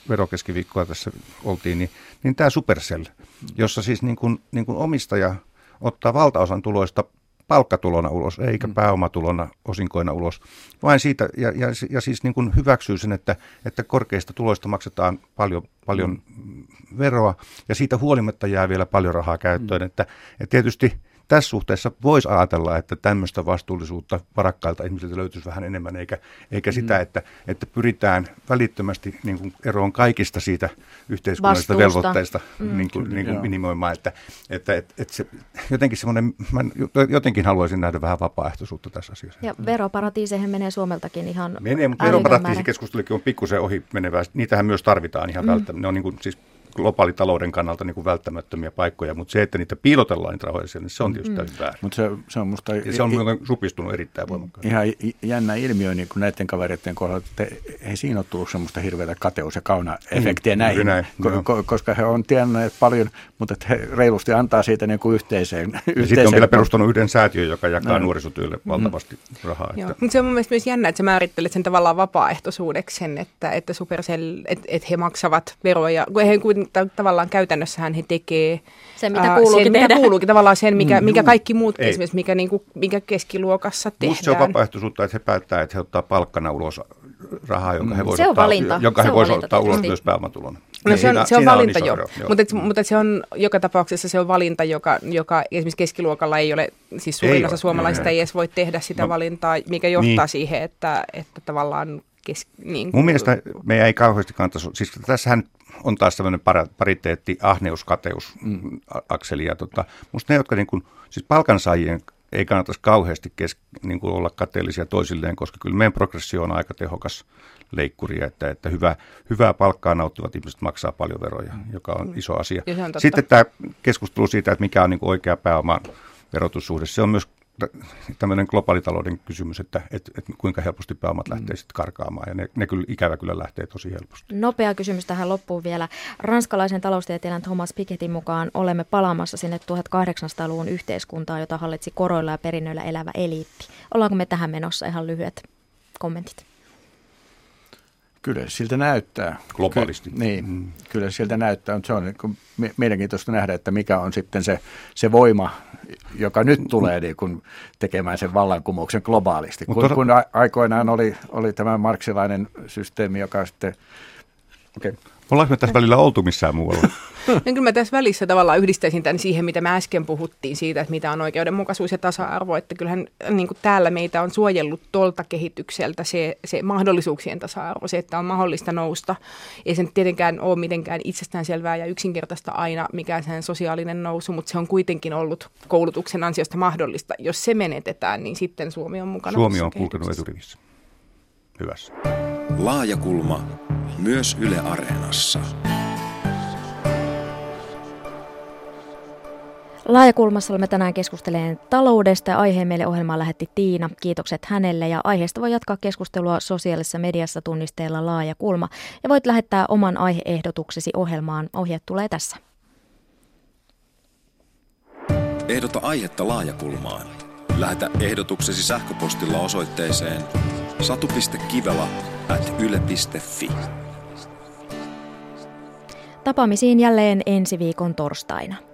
verokeskiviikkoa tässä oltiin, niin, niin tämä Supercell, jossa siis niin kuin, niin kuin omistaja ottaa valtaosan tuloista palkkatulona ulos, eikä mm. pääomatulona osinkoina ulos. Vain siitä, ja, ja, ja siis niin kuin hyväksyy sen, että, että korkeista tuloista maksetaan paljon, paljon mm. veroa, ja siitä huolimatta jää vielä paljon rahaa käyttöön. Mm. Että, että tietysti tässä suhteessa voisi ajatella, että tämmöistä vastuullisuutta varakkailta ihmisiltä löytyisi vähän enemmän, eikä, eikä sitä, mm. että, että pyritään välittömästi niin kuin eroon kaikista siitä yhteiskunnallisista Vastuusta. velvoitteista mm. niin kuin, niin kuin minimoimaan. Että, että, että, että se, jotenkin semmoinen, mä jotenkin haluaisin nähdä vähän vapaaehtoisuutta tässä asiassa. Ja veroparatiiseihin menee Suomeltakin ihan Menee, mutta veroparatiisikeskustelukin on pikkusen ohi menevää. Niitähän myös tarvitaan ihan mm. välttämättä. Ne on niin kuin, siis globaalitalouden kannalta niin kuin välttämättömiä paikkoja, mutta se, että niitä piilotellaan niitä rahoja niin se on tietysti mm. täysin väärin. Mutta se, se on musta... Ja se on i- supistunut erittäin voimakkaasti. Ihan jännä ilmiö niin kuin näiden kavereiden kohdalla, että ei siinä ole tullut semmoista hirveätä kateus- ja kauna-efektiä mm, näihin, näin, ko- ko- koska he on tienneet paljon, mutta he reilusti antaa siitä niin kuin yhteiseen. yhteiseen sitten on vielä perustanut yhden säätiön, joka jakaa no. nuorisotyölle mm. valtavasti mm. rahaa. Että... Mutta se on mun mielestä myös jännä, että sä määrittelet sen tavallaan vapaaehtoisuudeksi sen, että, että Supercell, että, että he maksavat veroja, kun he tavallaan käytännössähän he tekee sen, mitä kuuluukin sen, tehdä. Mitä kuuluukin, tavallaan sen, mikä, mm, mikä kaikki muut ei. esimerkiksi, mikä, niin kuin, mikä keskiluokassa tehdään. Musta se on vapaaehtoisuutta, että he päättää, että he ottaa palkkana ulos rahaa, jonka he voisivat ottaa, valinta. jonka he voisivat ottaa ulos myös pääomatulona. No se on, siinä, se on valinta on jo, ero, mutta, mutta se on joka tapauksessa se on valinta, joka, joka esimerkiksi keskiluokalla ei ole, siis suurin ei osa ole, suomalaisista ei, ei edes voi tehdä sitä no, valintaa, mikä johtaa niin. siihen, että, että tavallaan kes, niin, Mun mielestä me ei kauheasti kannattaisi, siis tässähän on taas tämmöinen pariteetti, ahneus, kateus, mm, akseli. Ja tota, musta ne, jotka niin kuin, siis palkansaajien ei kannattaisi kauheasti kes, niin kuin olla kateellisia toisilleen, koska kyllä meidän progressio on aika tehokas leikkuri, että, että hyvä, hyvää palkkaa nauttivat ihmiset maksaa paljon veroja, mm. joka on iso asia. On Sitten tämä keskustelu siitä, että mikä on niin kuin oikea pääoman verotussuhde, se on myös tämmöinen globaalitalouden kysymys, että, että, että kuinka helposti pääomat mm. lähtee sitten karkaamaan. Ja ne, ne kyllä, ikävä kyllä lähtee tosi helposti. Nopea kysymys tähän loppuun vielä. Ranskalaisen taloustieteilijän Thomas Piketin mukaan olemme palaamassa sinne 1800-luvun yhteiskuntaa, jota hallitsi koroilla ja perinnöillä elävä eliitti. Ollaanko me tähän menossa? Ihan lyhyet kommentit. Kyllä siltä näyttää. Globaalisti. Ky- niin, mm. kyllä siltä näyttää. Se on niin mielenkiintoista nähdä, että mikä on sitten se, se voima, joka nyt tulee niin kuin tekemään sen vallankumouksen globaalisti. Kun, kun aikoinaan oli, oli tämä marksilainen systeemi, joka sitten... Okay. Ollaanko me tässä välillä oltu missään muualla? No kyllä mä tässä välissä tavallaan yhdistäisin tämän siihen, mitä me äsken puhuttiin siitä, että mitä on oikeudenmukaisuus ja tasa-arvo. Että kyllähän niin kuin täällä meitä on suojellut tuolta kehitykseltä se, se mahdollisuuksien tasa-arvo, se, että on mahdollista nousta. Ei se nyt tietenkään ole mitenkään itsestäänselvää ja yksinkertaista aina mikään sen sosiaalinen nousu, mutta se on kuitenkin ollut koulutuksen ansiosta mahdollista. Jos se menetetään, niin sitten Suomi on mukana. Suomi on kulkenut eturivissä. Hyvässä. Laajakulma myös Yle Areenassa. Laajakulmassa olemme tänään keskusteleen taloudesta ja aiheen meille ohjelmaan lähetti Tiina. Kiitokset hänelle ja aiheesta voi jatkaa keskustelua sosiaalisessa mediassa tunnisteella Laajakulma. Ja voit lähettää oman aiheehdotuksesi ohjelmaan. Ohjeet tulee tässä. Ehdota aihetta Laajakulmaan. Lähetä ehdotuksesi sähköpostilla osoitteeseen satu.kivela at yle.fi. Tapaamisiin jälleen ensi viikon torstaina.